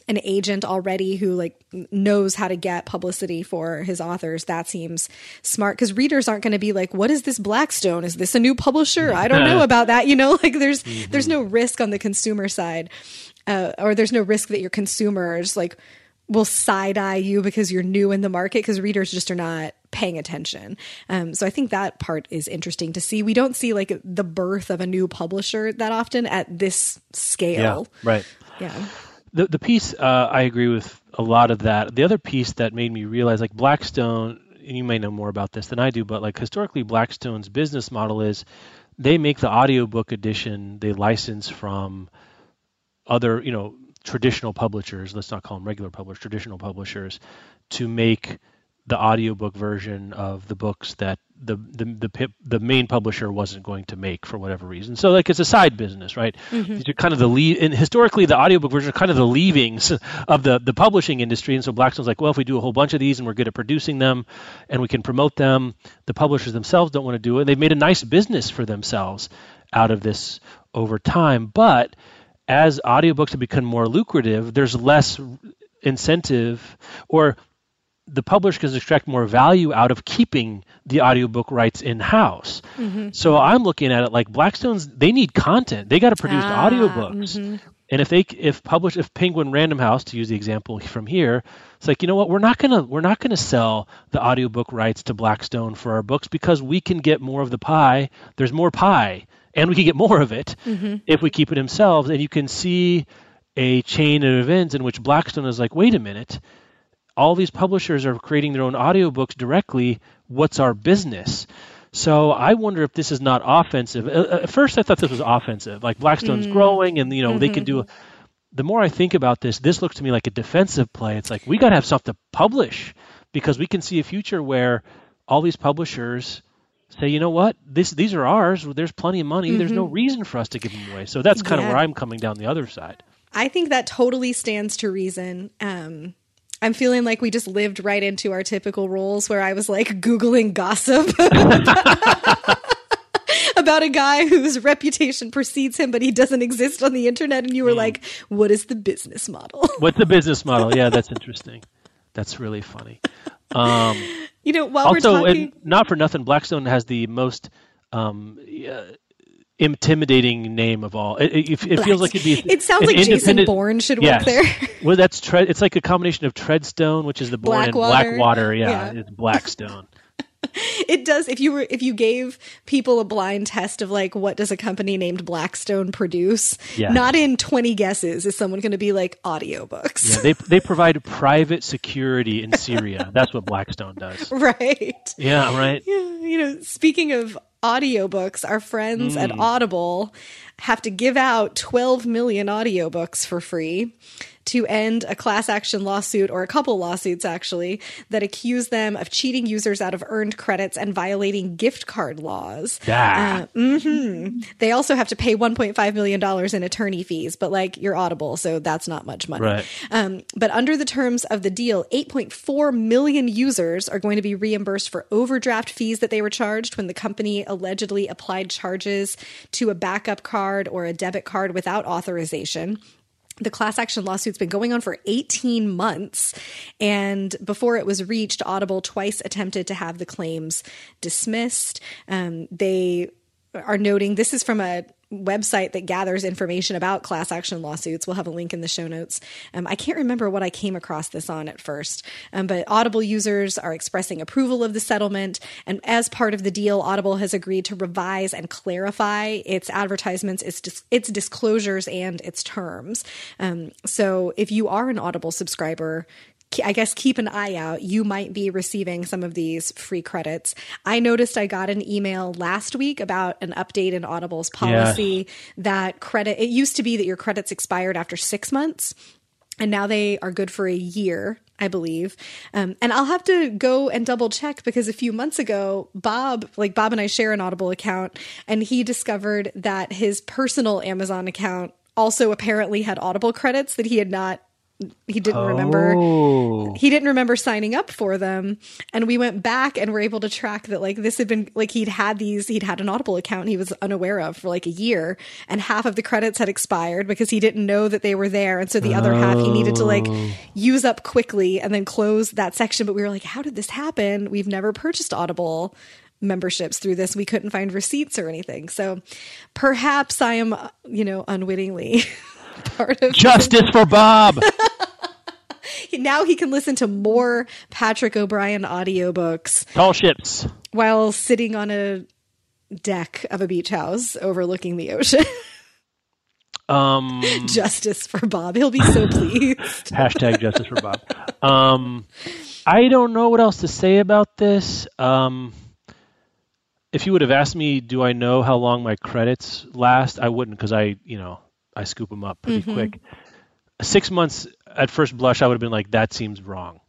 an agent already who like knows how to get publicity for his authors that seems smart because readers aren't going to be like what is this blackstone is this a new publisher i don't know *laughs* about that you know *laughs* like there's there's no risk on the consumer side uh, or there's no risk that your consumers like will side eye you because you're new in the market because readers just are not paying attention. Um, so I think that part is interesting to see. We don't see like the birth of a new publisher that often at this yeah scale. right Yeah. The the piece uh, I agree with a lot of that. The other piece that made me realize like Blackstone, and you may know more about this than I do, but like historically Blackstone's business model is they make the audiobook edition they license from other, you know, traditional publishers, let's not call them regular publishers, traditional publishers to make the audiobook version of the books that the the the, pip, the main publisher wasn't going to make for whatever reason. So like it's a side business, right? Mm-hmm. These are kind of the leave and historically the audiobook version are kind of the leavings of the the publishing industry and so Blackstone's like, well, if we do a whole bunch of these and we're good at producing them and we can promote them, the publishers themselves don't want to do it. They've made a nice business for themselves out of this over time, but as audiobooks have become more lucrative, there's less incentive or the publisher can extract more value out of keeping the audiobook rights in house. Mm-hmm. So I'm looking at it like Blackstone's they need content. They got to produce Ah, audiobooks. Mm-hmm. And if they if publish if Penguin Random House to use the example from here, it's like, you know what, we're not going to we're not going to sell the audiobook rights to Blackstone for our books because we can get more of the pie. There's more pie and we can get more of it mm-hmm. if we keep it themselves and you can see a chain of events in which Blackstone is like, wait a minute, all these publishers are creating their own audiobooks directly. What's our business? So I wonder if this is not offensive. Uh, uh, At first, I thought this was offensive. Like Blackstone's growing, and you know they can do. A, the more I think about this, this looks to me like a defensive play. It's like we got to have stuff to publish because we can see a future where all these publishers say, you know what, this these are ours. There's plenty of money. There's no reason for us to give them away. So that's kind of Yeah. where I'm coming down the other side. I think that totally stands to reason. Um, I'm feeling like we just lived right into our typical roles where I was like Googling gossip *laughs* about a guy whose reputation precedes him, but he doesn't exist on the internet. And you were like, what is the business model? *laughs* What's the business model? Yeah, that's interesting. That's really funny. Um, You know, while also, we're talking, not for nothing, Blackstone has the most um, uh, intimidating name of all. It, it, it feels like it'd be. it sounds like Jason Bourne should Yes. work there. well, that's tre- it's like a combination of Treadstone, which is the Bourne, and Blackwater. Blackwater. Yeah, Yeah. it's Blackstone. *laughs* *laughs* it does if you were if you gave people a blind test of like what does a company named Blackstone produce, Yes. not in 20 guesses is someone going to be like audiobooks. Yeah, they they *laughs* provide private security in Syria. That's what Blackstone does. right. Yeah, right. Yeah, you know, speaking of audiobooks, our friends at hmm. Audible have to give out 12 million audiobooks for free to end a class action lawsuit or a couple lawsuits actually that accuse them of cheating users out of earned credits and violating gift card laws. Yeah. Mm-hmm. They also have to pay 1.5 million dollars in attorney fees, but like you're Audible, so that's not much money. Right. Um, but under the terms of the deal, 8.4 million users are going to be reimbursed for overdraft fees that they were charged when the company allegedly applied charges to a backup card or a debit card without authorization. The class action lawsuit's been going on for 18 months. And before it was reached, Audible twice attempted to have the claims dismissed. Um, they are noting this is from a website that gathers information about class action lawsuits. We'll have a link in the show notes. Um, I can't remember what I came across this on at first, um, but Audible users are expressing approval of the settlement. And as part of the deal, Audible has agreed to revise and clarify its advertisements, its, dis- its disclosures, and its terms. Um, so if you are an Audible subscriber, I guess keep an eye out. You might be receiving some of these free credits. I noticed I got an email last week about an update in Audible's policy that credit, it used to be that your credits expired after six months, and now they are good for a year. I believe. Um, and I'll have to go and double check because a few months ago, Bob, like Bob and I share an Audible account, and he discovered that his personal Amazon account also apparently had Audible credits that he had not he didn't remember. Oh. he didn't remember signing up for them. And we went back and were able to track that like this had been like he'd had these he'd had an audible account he was unaware of for like a year and half of the credits had expired because he didn't know that they were there. And so the other half he needed to like oh. use up quickly and then close that section. But we were like how did this happen? We've never purchased audible memberships through this. We couldn't find receipts or anything. So perhaps i am you know unwittingly *laughs* part of Justice for Bob. *laughs* now he can listen to more Patrick O'Brian audiobooks Tall ships. while sitting on a deck of a beach house overlooking the ocean. Um, *laughs* Justice for Bob. He'll be so pleased. *laughs* hashtag justice for Bob. Um, I don't know what else to say about this. Um, if you would have asked me, do I know how long my credits last? I wouldn't because I, you know, I scoop them up pretty quick. Six months at first blush, I would have been like, that seems wrong.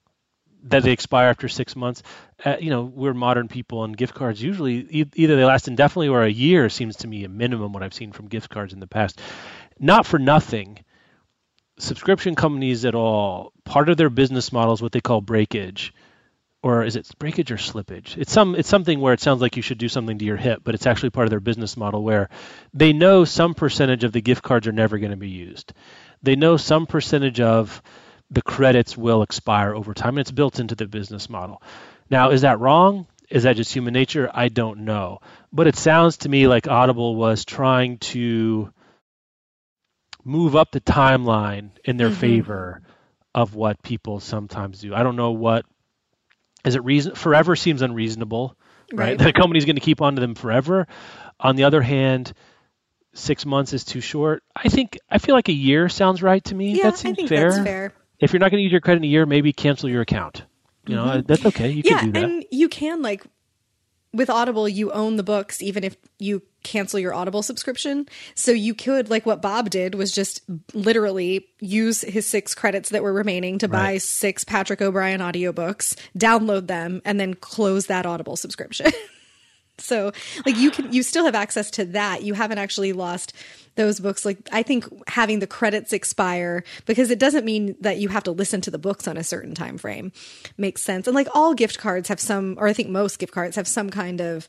That they expire after six months. Uh, you know, we're modern people, and gift cards usually e- either they last indefinitely or a year seems to me a minimum. What I've seen from gift cards in the past. Not for nothing subscription companies at all, part of their business model is what they call breakage. Or is it breakage or slippage? It's some it's something where it sounds like you should do something to your hip, but it's actually part of their business model where they know some percentage of the gift cards are never going to be used. They know some percentage of the credits will expire over time, and it's built into the business model. Now, is that wrong? Is that just human nature? I don't know. But it sounds to me like Audible was trying to move up the timeline in their mm-hmm. favor of what people sometimes do. I don't know what is it reason forever seems unreasonable, right? Right. The company's going to keep on to them forever. On the other hand, 6 months is too short. I think I feel like a year sounds right to me. Yeah, that I think fair. that's fair. If you're not going to use your credit in a year, maybe cancel your account. You know, mm-hmm. that's okay. You Yeah, can do that. and you can like with Audible, you own the books even if you cancel your Audible subscription. So you could, like what Bob did, was just literally use his six credits that were remaining to buy six Patrick O'Brian audiobooks, download them, and then close that Audible subscription. *laughs* so like you can you still have access to that. You haven't actually lost those books like I think having the credits expire because it doesn't mean that you have to listen to the books on a certain time frame makes sense. And like all gift cards have some or I think most gift cards have some kind of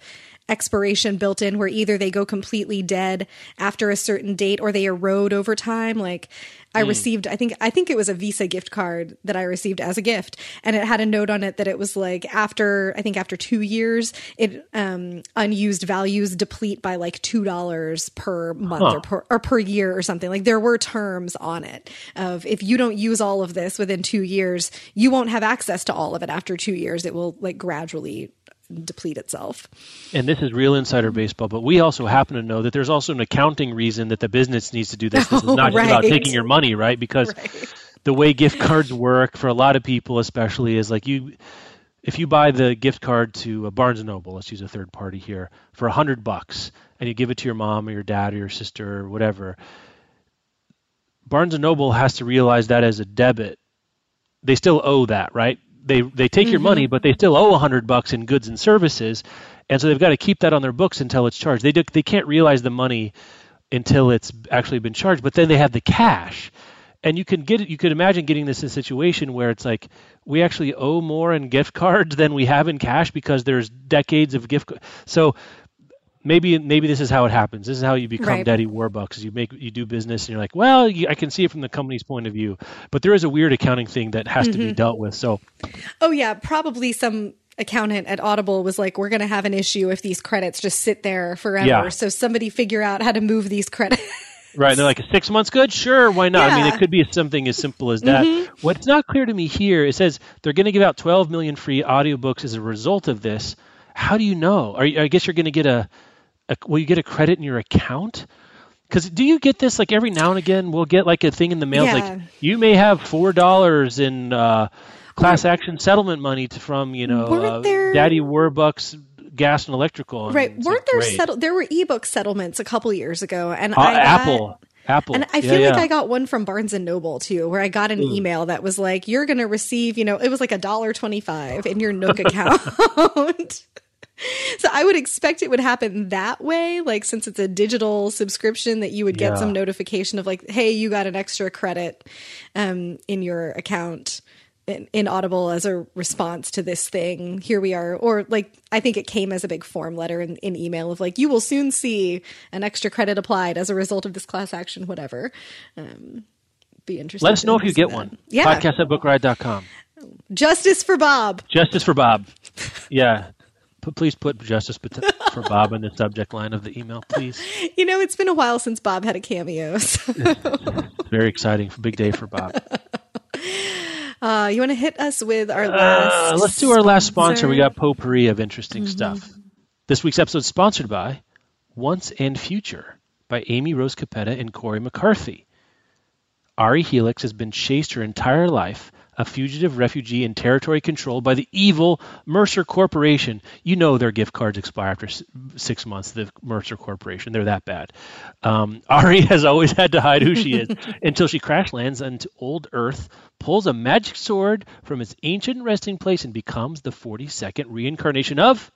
expiration built in where either they go completely dead after a certain date or they erode over time. Like I Hmm. received, I think, I think it was a Visa gift card that I received as a gift, and it had a note on it that it was like after, I think after two years, it um, unused values deplete by like two dollars per month Huh. or per or per year or something. Like there were terms on it of if you don't use all of this within two years, you won't have access to all of it after two years. It will like gradually deplete itself. and this is real insider baseball, but we also happen to know that there's also an accounting reason that the business needs to do this. This is *laughs* not just about taking your money, right? Because the way gift cards work for a lot of people, especially, is like you, if you buy the gift card to a Barnes and Noble, let's use a third party here, for a hundred bucks, and you give it to your mom or your dad or your sister or whatever, Barnes and Noble has to realize that as a debit. They still owe that, right? They they take your money, mm-hmm. but they still owe a hundred bucks in goods and services, and so they've got to keep that on their books until it's charged. They do, they can't realize the money until it's actually been charged, but then they have the cash. And you can get. You could imagine getting this in a situation where it's like we actually owe more in gift *laughs* cards than we have in cash because there's decades of gift. So maybe maybe this is how it happens. This is how you become Right. Daddy Warbucks. You make you do business and you're like, well, you, I can see it from the company's point of view, but there is a weird accounting thing that has to be mm-hmm. dealt with. So Oh yeah, probably some accountant at Audible was like, "We're going to have an issue if these credits just sit there forever." Yeah. So somebody figure out how to move these credits. Right, and they're like six months good, sure, why not? I mean, it could be something as simple as that. Mm-hmm. What's not clear to me here, it says they're going to give out 12 million free audiobooks as a result of this. How do you know? Are you, I guess you're going to get a, a, will you get a credit in your account? Because do you get this like every now and again? We'll get like a thing in the mail Yeah. like you may have four dollars in uh, class action settlement money to, from you know Weren't uh, there- Daddy Warbucks Gas and Electrical. And right? it's Weren't like, there settle? There were ebook settlements a couple years ago, and Uh, I got, Apple? Apple. And I Yeah, feel like yeah. I got one from Barnes and Noble too, where I got an email that was like, "You're going to receive," you know, it was like a dollar twenty-five in your Nook *laughs* account. *laughs* *laughs* so I would expect it would happen that way, like since it's a digital subscription, that you would get Yeah. some notification of like, "Hey, you got an extra credit um, in your account." In, in Audible as a response to this thing, here we are. Or like, I think it came as a big form letter in, in email of like, you will soon see an extra credit applied as a result of this class action, whatever. Um, be interesting. Let us know if you get that. one. Yeah. Podcast at bookriot.com. Justice for Bob. Justice for Bob. *laughs* Yeah. P- please put justice for Bob in the subject line of the email, please. *laughs* You know, it's been a while since Bob had a cameo. *laughs* So, *laughs* very exciting. Big day for Bob. uh, you want to hit us with our last? Uh, let's do our last sponsor. We got potpourri of interesting stuff. This week's episode is sponsored by Once and Future by Amy Rose Capetta and Cori McCarthy. Ari Helix has been chased her entire life, a fugitive refugee in territory controlled by the evil Mercer Corporation. You know their gift cards expire after six months, the Mercer Corporation. They're that bad. Um, *laughs* Ari has always had to hide who she is *laughs* until she crash lands into old Earth, pulls a magic sword from its ancient resting place, and becomes the 42nd reincarnation of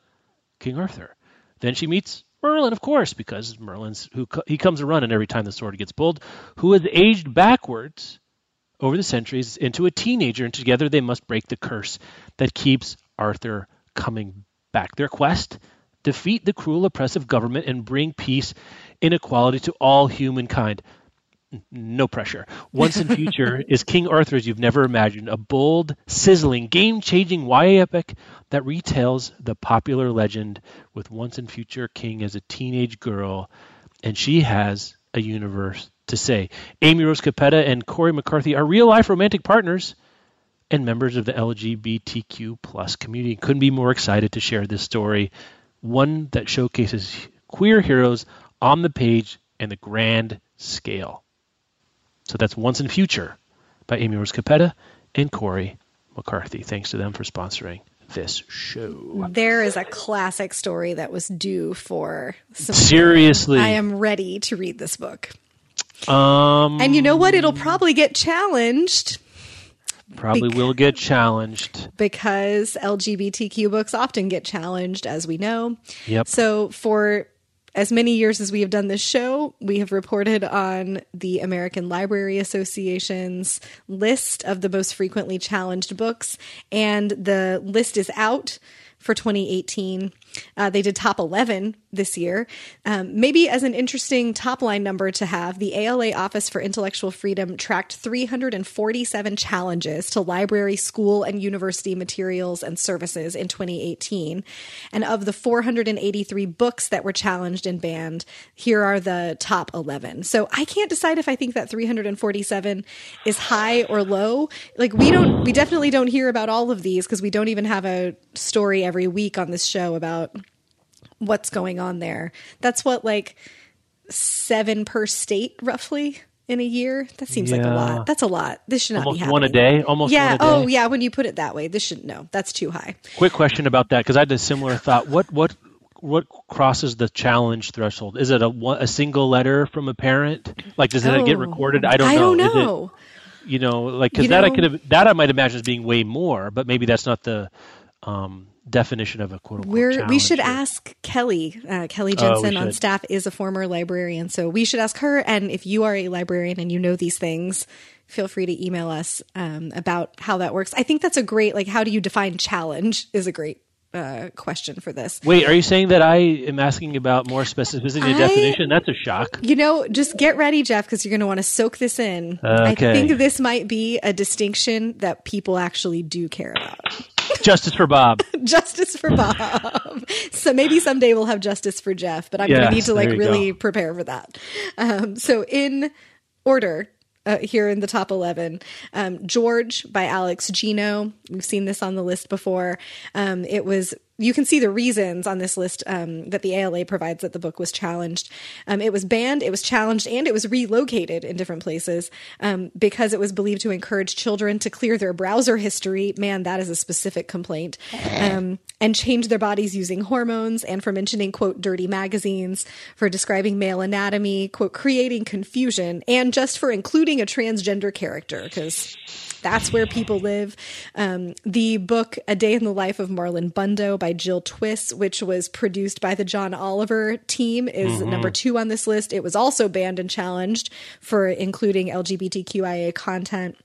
King Arthur. Then she meets Merlin, of course, because Merlin's who he comes a running every time the sword gets pulled, who has aged backwards over the centuries into a teenager, and together they must break the curse that keeps Arthur coming back. Their quest: defeat the cruel, oppressive government and bring peace and equality to all humankind. No pressure. Once in future *laughs* is King Arthur as you've never imagined, a bold, sizzling, game-changing YA epic that retells the popular legend with once in future king as a teenage girl, and she has a universe to say. Amy Rose Capetta and Cori McCarthy are real-life romantic partners and members of the LGBTQ plus community. Couldn't be more excited to share this story, one that showcases queer heroes on the page and the grand scale. So that's Once in Future by Amy Rose Capetta and Cori McCarthy. Thanks to them for sponsoring this show. There is a classic story that was due for some. Seriously. I am ready to read this book. Um, And you know what? It'll probably get challenged probably will get challenged. because LGBTQ books often get challenged, as we know. Yep. So, for as many years as we have done this show, we have reported on the American Library Association's list of the most frequently challenged books, and the list is out for 2018. Uh, they did top 11 this year. Um, maybe as an interesting top line number to have, the ALA Office for Intellectual Freedom tracked 347 challenges to library, school, and university materials and services in 2018. And of the 483 books that were challenged and banned, here are the top 11. So I can't decide if I think that 347 is high or low. Like we don't, we definitely don't hear about all of these because we don't even have a story every week on this show about what's going on there. That's what like seven per state roughly in a year. That seems yeah. like a lot. That's a lot. This should not Almost be happening. one a day. Almost yeah. A day. Oh yeah. When you put it that way, this should no. That's too high. Quick question about that because I had a similar thought. What what what crosses the challenge threshold? Is it a a single letter from a parent? Like does it oh, get recorded? I don't know. I don't know. It, you know, like because that know, I could have that I might imagine as being way more, but maybe that's not the um, definition of a quote unquote We're, we should ask Kelly. Uh, Kelly oh, Jensen oh, on staff is a former librarian, so we should ask her. And if you are a librarian and you know these things, feel free to email us um, about how that works. I think that's a great like. How do you define challenge? Is a great uh, question for this. Wait, are you saying that I am asking about more specificity I, definition? That's a shock. You know, just get ready, Jeff, because you're going to want to soak this in. Okay. I think this might be a distinction that people actually do care about. Justice for Bob. *laughs* justice for Bob. so maybe someday we'll have justice for Jeff, but I'm yes, going to need to like really go. prepare for that. Um, so in order, uh, here in the top 11. Um, George by Alex Gino. We've seen this on the list before. Um, it was you can see the reasons on this list um, that the ALA provides that the book was challenged. Um, it was banned, it was challenged, and it was relocated in different places um, because it was believed to encourage children to clear their browser history. Man, that is a specific complaint. Um, and change their bodies using hormones, and for mentioning, quote, dirty magazines, for describing male anatomy, quote, creating confusion, and just for including a transgender character, because that's where people live. Um, the book A Day in the Life of Marlon Bundo by Jill Twiss, which was produced by the John Oliver team, is mm-hmm. number two on this list. It was also banned and challenged for including LGBTQIA content.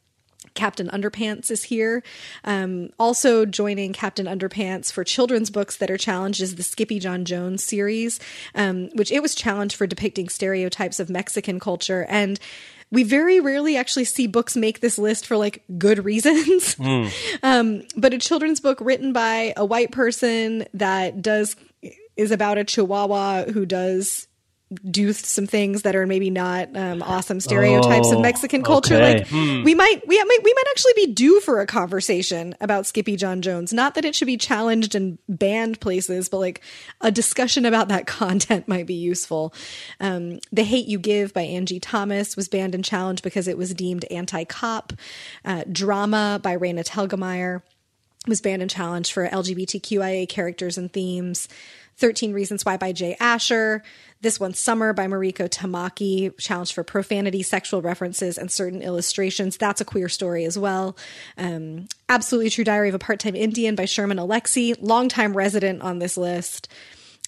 Captain Underpants is here. Um, also joining Captain Underpants for children's books that are challenged is the Skippyjon Jones series, um, which it was challenged for depicting stereotypes of Mexican culture. And we very rarely actually see books make this list for like good reasons. *laughs* Mm. Um, but a children's book written by a white person that does is about a chihuahua who does do some things that are maybe not um, awesome stereotypes oh, of Mexican culture. Okay. Like hmm. we might we might we might actually be due for a conversation about Skippyjon Jones. Not that it should be challenged and banned places, but like a discussion about that *laughs* content might be useful. Um, the Hate You Give by Angie Thomas was banned and challenged because it was deemed anti-cop. Uh, Drama by Raina Telgemeier was banned and challenged for LGBTQIA characters and themes. 13 Reasons Why by Jay Asher. This one, Summer by Mariko Tamaki, challenged for profanity, sexual references, and certain illustrations. That's a queer story as well. Um, Absolutely True Diary of a Part Time Indian by Sherman Alexie, longtime resident on this list.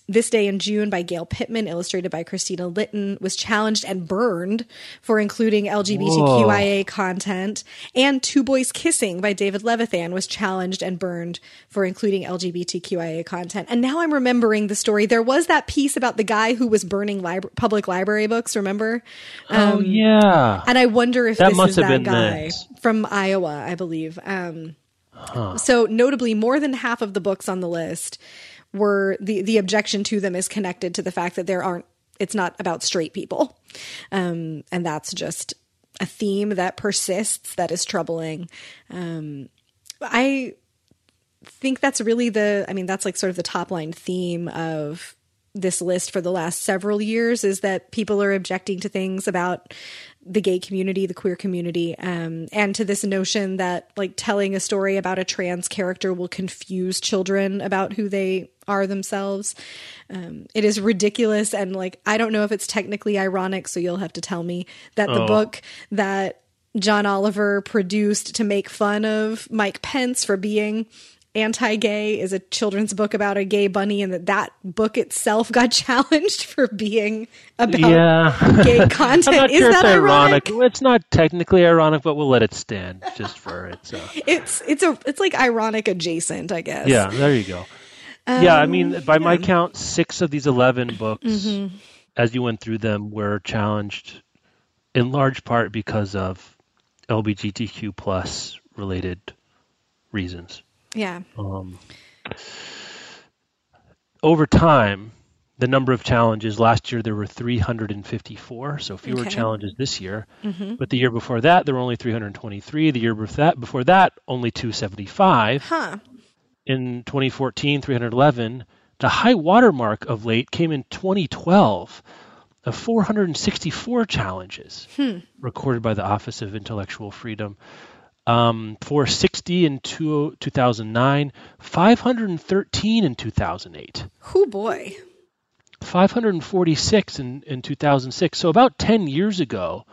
This Day in June by Gayle Pitman, illustrated by Christina Litton, was challenged and burned for including LGBTQIA Whoa. content. And Two Boys Kissing by David Levithan was challenged and burned for including LGBTQIA content. And now I'm remembering the story. There was that piece about the guy who was burning public library books, remember? Oh, um, yeah. And I wonder if that this is that guy this. from Iowa, I believe. Um, huh. So, notably, more than half of the books on the list were the the objection to them is connected to the fact that there aren't it's not about straight people. Um, and that's just a theme that persists that is troubling. Um, i think that's really the i mean that's like sort of the top line theme of this list for the last several years is that people are objecting to things about the gay community, the queer community, um, and to this notion that like telling a story about a trans character will confuse children about who they are themselves. Um, it is ridiculous, and like I don't know if it's technically ironic, so you'll have to tell me that the oh. book that John Oliver produced to make fun of Mike Pence for being anti-gay is a children's book about a gay bunny and that that book itself *laughs* got challenged for being about yeah. gay *laughs* content i'm is sure that ironic? ironic? it's not technically ironic but we'll let it stand just for it so it's it's a it's like ironic adjacent i guess yeah there you go yeah, I mean, um, by my count, six of these 11 books, mm-hmm. as you went through them, were challenged in large part because of LGBTQ plus related reasons. Yeah. Um, over time, the number of challenges last year there were 354, so fewer Okay. challenges this year. Mm-hmm. But the year before that, there were only 323. The year before that, before that, only 275. Huh. in 2014, 311. The high watermark of late came in 2012 of 464 challenges hmm. recorded by the Office of Intellectual Freedom. Um, 460 in two, 2009, 513 in 2008, Who boy. 546 in, in 2006. So about 10 years ago,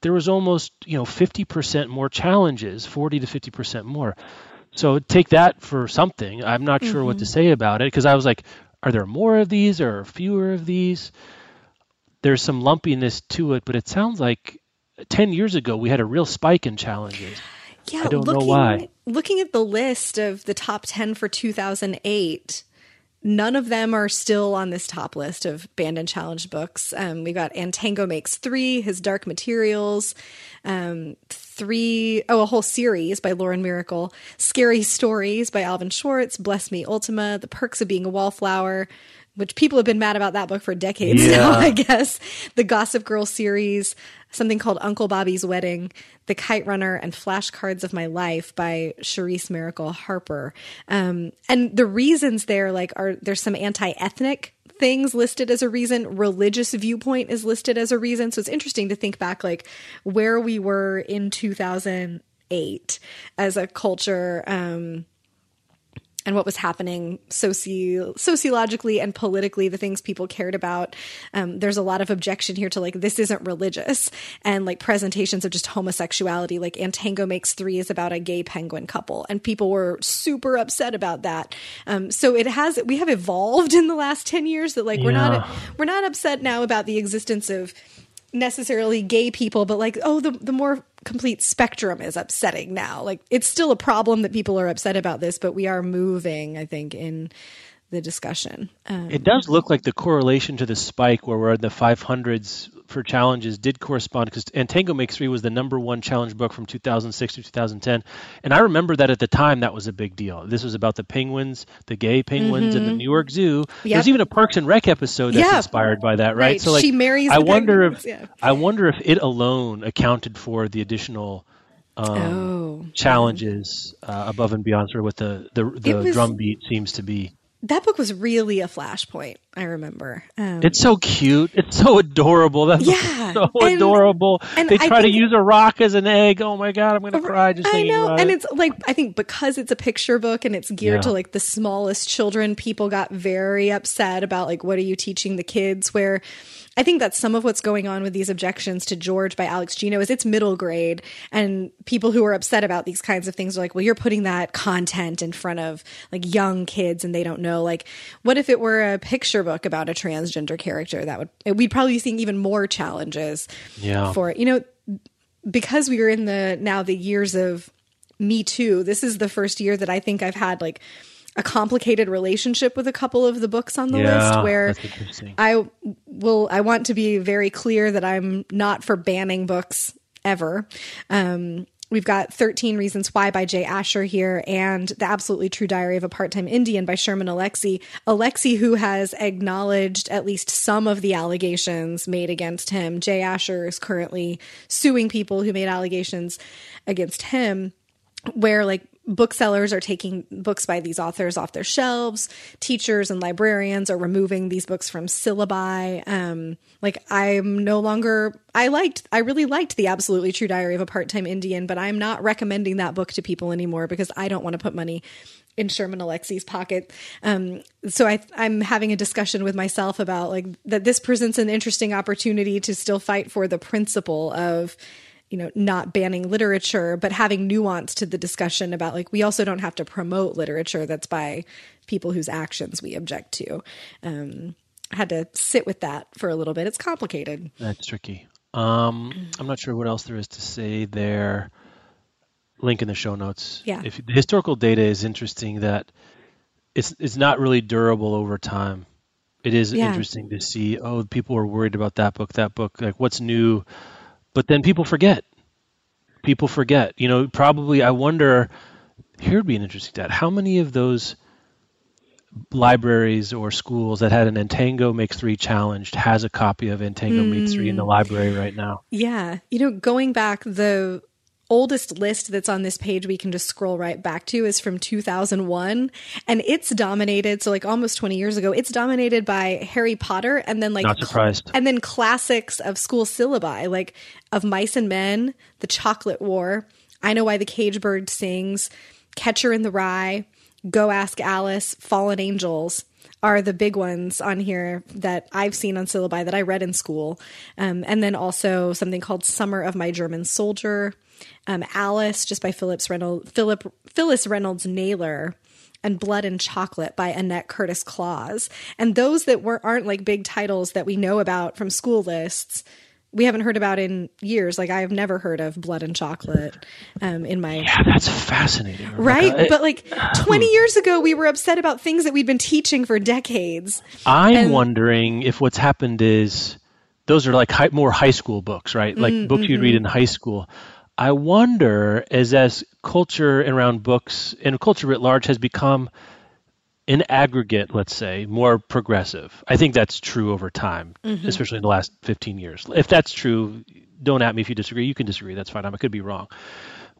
there was almost you know 50% more challenges, 40 to 50% more. So take that for something. I'm not sure what to say about it because I was like, are there more of these or fewer of these? There's some lumpiness to it, but it sounds like 10 years ago we had a real spike in challenges. Yeah, I don't know looking, why. Looking at the list of the top 10 for 2008, none of them are still on this top list of banned and challenged books. Um, we got And Tango Makes Three, His Dark Materials, um, three, oh, a whole series by Lauren Myracle, Scary Stories by Alvin Schwartz, Bless Me Ultima, The Perks of Being a Wallflower, which people have been mad about that book for decades now, I guess. The Gossip Girl series, something called Uncle Bobby's Wedding, The Kite Runner, and Flashcards of My Life by Charise Mericle Harper. Um, and the reasons there, like, are there's some anti-ethnic things listed as a reason. Religious viewpoint is listed as a reason. So it's interesting to think back, like, where we were in 2008 as a culture. Um, and what was happening soci- sociologically and politically, the things people cared about. Um, there's a lot of objection here to like, this isn't religious and like presentations of just homosexuality. Like And Tango Makes Three is about a gay penguin couple and people were super upset about that. Um, so it has, we have evolved in the last 10 years that like, we're not, we're not upset now about the existence of necessarily gay people, but like, oh, the, the more complete spectrum is upsetting now. Like, it's still a problem that people are upset about this, but we are moving, I think, in the discussion. Um, It does look like the correlation to the spike where we're in the 500s for challenges did correspond because And Tango Makes Three was the number one challenge book from 2006 to 2010. And I remember that at the time that was a big deal. This was about the penguins, the gay penguins in the New York Zoo. Yep. There's even a Parks and Rec episode that's Yeah. inspired by that, right? Right. So like She marries I wonder penguins, if yeah. I wonder if it alone accounted for the additional um, oh, challenges uh, above and beyond sort of what the the, the was- drum beat seems to be. That book was really a flashpoint. I remember. Um, It's so cute. It's so adorable. That's Yeah, so and- adorable. and they try to use a rock as an egg. Oh my god, I'm gonna cry just I know, and it. it's like I think because it's a picture book and it's geared Yeah. to like the smallest children, people got very upset about like what are you teaching the kids? Where I think that's some of what's going on with these objections to George by Alex Gino is it's middle grade and people who are upset about these kinds of things are like, well, you're putting that content in front of like young kids and they don't know. Like, what if it were a picture book about a transgender character? That would we'd probably be seeing even more challenges Yeah. for it. You know, because we are in the now the years of me too this is the first year that i think i've had like a complicated relationship with a couple of the books on the Yeah, list where i will i want to be very clear that i'm not for banning books ever um We've got 13 Reasons Why by Jay Asher here and The Absolutely True Diary of a Part-Time Indian by Sherman Alexie. Alexie, who has acknowledged at least some of the allegations made against him. Jay Asher is currently suing people who made allegations against him where like booksellers are taking books by these authors off their shelves teachers and librarians are removing these books from syllabi um like i'm no longer i liked i really liked the absolutely true diary of a part-time indian but i'm not recommending that book to people anymore because i don't want to put money in Sherman Alexie's pocket. Um, so I, I'm having a discussion with myself about like that this presents an interesting opportunity to still fight for the principle of you know not banning literature but having nuance to the discussion about like we also don't have to promote literature that's by people whose actions we object to um I had to sit with that for a little bit it's complicated That's tricky. Um, I'm not sure what else there is to say there. Link in the show notes. Yeah. If the historical data is interesting, that it's it's not really durable over time. It is Yeah. interesting to see. Oh, people are worried about that book, that book. Like, what's new? But then people forget. People forget. You know, probably. I wonder. Here would be an interesting stat. How many of those libraries or schools that had an And Tango Makes Three challenged has a copy of And Tango Makes Three in the hmm. library right now? Yeah. You know, going back, the oldest list that's on this page we can just scroll right back to is from 2001 and it's dominated so like almost 20 years ago it's dominated by harry potter and then like Not surprised. and then classics of school syllabi like of mice and men the chocolate war i know why the cage bird sings catcher in the rye go ask alice fallen angels are the big ones on here that I've seen on syllabi that I read in school. Um, and then also something called Summer of My German Soldier, um, Alice, just by Phillips Reynolds, Philip, Phyllis Reynolds Naylor, and Blood and Chocolate by Annette Curtis Klause. And those that were, aren't like big titles that we know about from school lists, we haven't heard about in years. Like I've never heard of Blood and Chocolate um, in my Yeah, that's fascinating. Rebecca. right. I- but like 20 years ago, we were upset about things that we'd been teaching for decades. I'm And- wondering if what's happened is those are like high, more high school books, right? Like Mm, books you'd read mm-hmm. in high school. I wonder as as culture around books and culture at large has become in aggregate, let's say, more progressive. I think that's true over time, Mm-hmm. especially in the last 15 years. If that's true, don't at me if you disagree. You can disagree. That's fine. I could be wrong.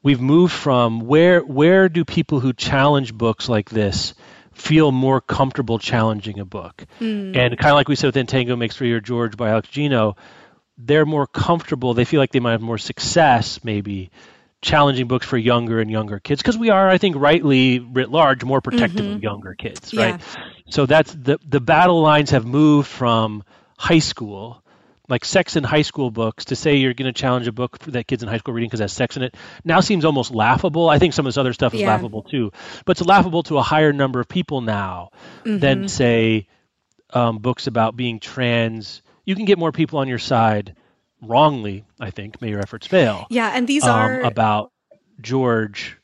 We've moved from where where do people who challenge books like this feel more comfortable challenging a book? And kind of like we said with And Tango Makes Three or George by Alex Gino, they're more comfortable. They feel like they might have more success, maybe challenging books for younger and younger kids because we are, I think, rightly writ large, more protective of younger kids, right? So that's the the battle lines have moved from high school, like sex in high school books, to say you're going to challenge a book that kids in high school reading because it has sex in it. Now seems almost laughable. I think some of this other stuff is Yeah. laughable too, but it's laughable to a higher number of people now than say um, books about being trans. You can get more people on your side wrongly, I think, may your efforts fail. Yeah. And these um, are, about George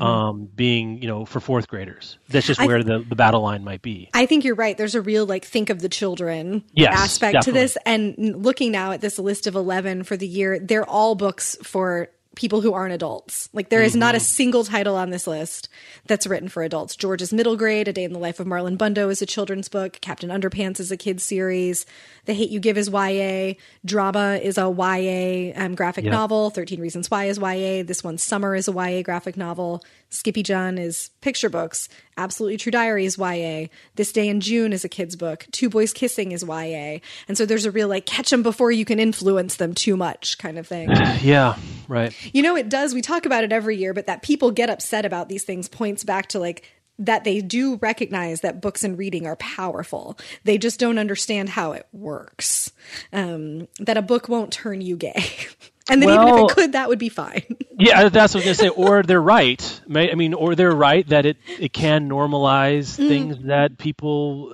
um, being, you know, for fourth graders. That's just where the, the battle line might be. I think you're right. There's a real like think of the children Yes, aspect definitely. to this. And looking now at this list of 11 for the year, they're all books for people who aren't adults. Like there is not Mm-hmm. a single title on this list that's written for adults. George's Middle Grade, A Day in the Life of Marlon Bundo is a children's book. Captain Underpants is a kids series. The Hate You Give is YA. Drama is a YA um, graphic Yeah. novel. 13 Reasons Why is YA. This one, Summer, is a YA graphic novel. Skippyjon is picture books. Absolutely True Diary is YA. This Day in June is a kid's book. Two Boys Kissing is YA. And so there's a real like catch them before you can influence them too much kind of thing. *laughs* Yeah, right. You know, it does. We talk about it every year, but that people get upset about these things points back to like that they do recognize that books and reading are powerful. They just don't understand how it works. Um, that a book won't turn you gay. *laughs* and then even if Well- it could, that would be fine. *laughs* Yeah, that's what I was going to say. Or they're right. I mean, or they're right that it, it can normalize things that people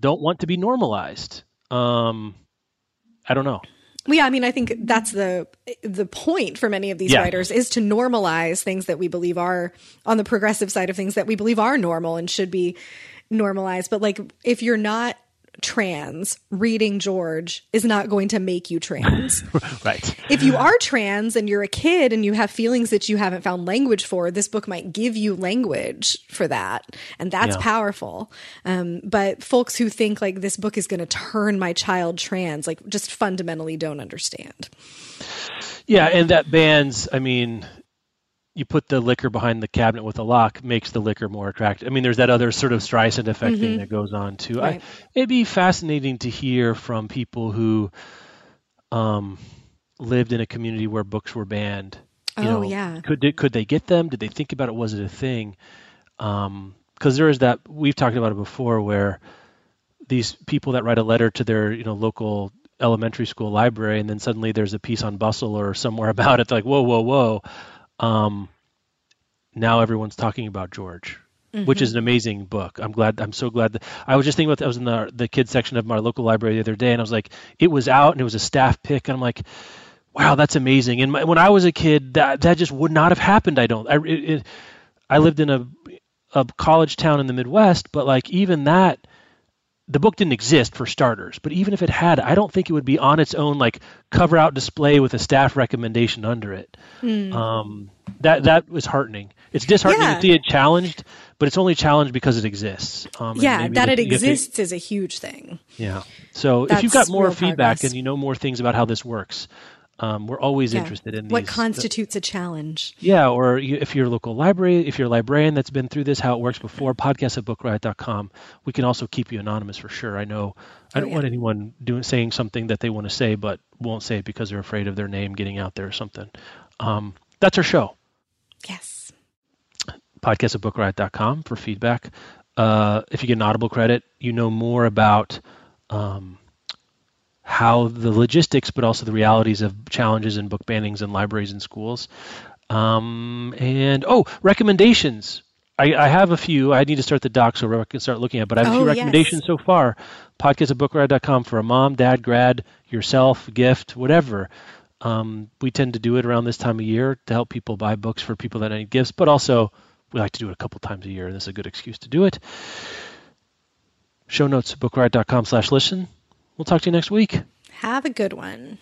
don't want to be normalized. Um, I don't know. Well, yeah, I mean, I think that's the the point for many of these Yeah. writers is to normalize things that we believe are on the progressive side of things that we believe are normal and should be normalized. But like, if you're not trans, reading George is not going to make you trans. *laughs* Right. if you are trans and you're a kid and you have feelings that you haven't found language for, this book might give you language for that. And that's Yeah. powerful. Um, but folks who think like this book is going to turn my child trans, like just fundamentally don't understand. Yeah, and that bans, I mean, you put the liquor behind the cabinet with a lock makes the liquor more attractive. I mean, there's that other sort of Streisand effect thing that goes on too. Right. I, it'd be fascinating to hear from people who um, lived in a community where books were banned. You Oh, know, yeah. Could they, could they get them? Did they think about it? Was it a thing? Because there is that we've talked about it before, where these people that write a letter to their you know local elementary school library, and then suddenly there's a piece on Bustle or somewhere *laughs* about it. They're Like whoa, whoa, whoa. Um, now everyone's talking about George, which is an amazing book. I'm glad. I'm so glad. That, I was just thinking about. I was in the the kids section of my local library the other day, and I was like, it was out, and it was a staff pick, and I'm like. Wow, that's amazing! And my, when I was a kid, that that just would not have happened. I don't. I, it, it, I lived in a a college town in the Midwest, but like even that the book didn't exist for starters, but even if it had, I don't think it would be on its own like cover out display with a staff recommendation under it. Mm. Um, that that was heartening. It's disheartening yeah. to see it challenged, but it's only challenged because it exists. Um, yeah, that it exists to, is a huge thing. Yeah. So That's if you've got more feedback progress. and you know more things about how this works, um, we're always yeah. interested in what these, constitutes a challenge. Yeah, or you, if you're a local library, if you're a librarian that's been through this, how it works before, podcast at bookriot.com. We can also keep you anonymous for sure. I know I oh, don't oh, yeah. want anyone doing saying something that they want to say but won't say it because they're afraid of their name getting out there or something. Um, that's our show. Yes. Podcast at bookriot.com for feedback. Uh, if you get an Audible credit, you know more about. Um, how the logistics, but also the realities of challenges in book bannings and libraries and schools. Um, and oh, recommendations. I, I, have a few. I need to start the doc so I can start looking at. But I have a few oh, recommendations yes. so far. Podcast at bookriot.com for a mom, dad, grad, yourself, gift, whatever. Um, we tend to do it around this time of year to help people buy books for people that need gifts, but also we like to do it a couple times a year, and this is a good excuse to do it. Show notes bookriot.com slash listen. We'll talk to you next week. Have a good one.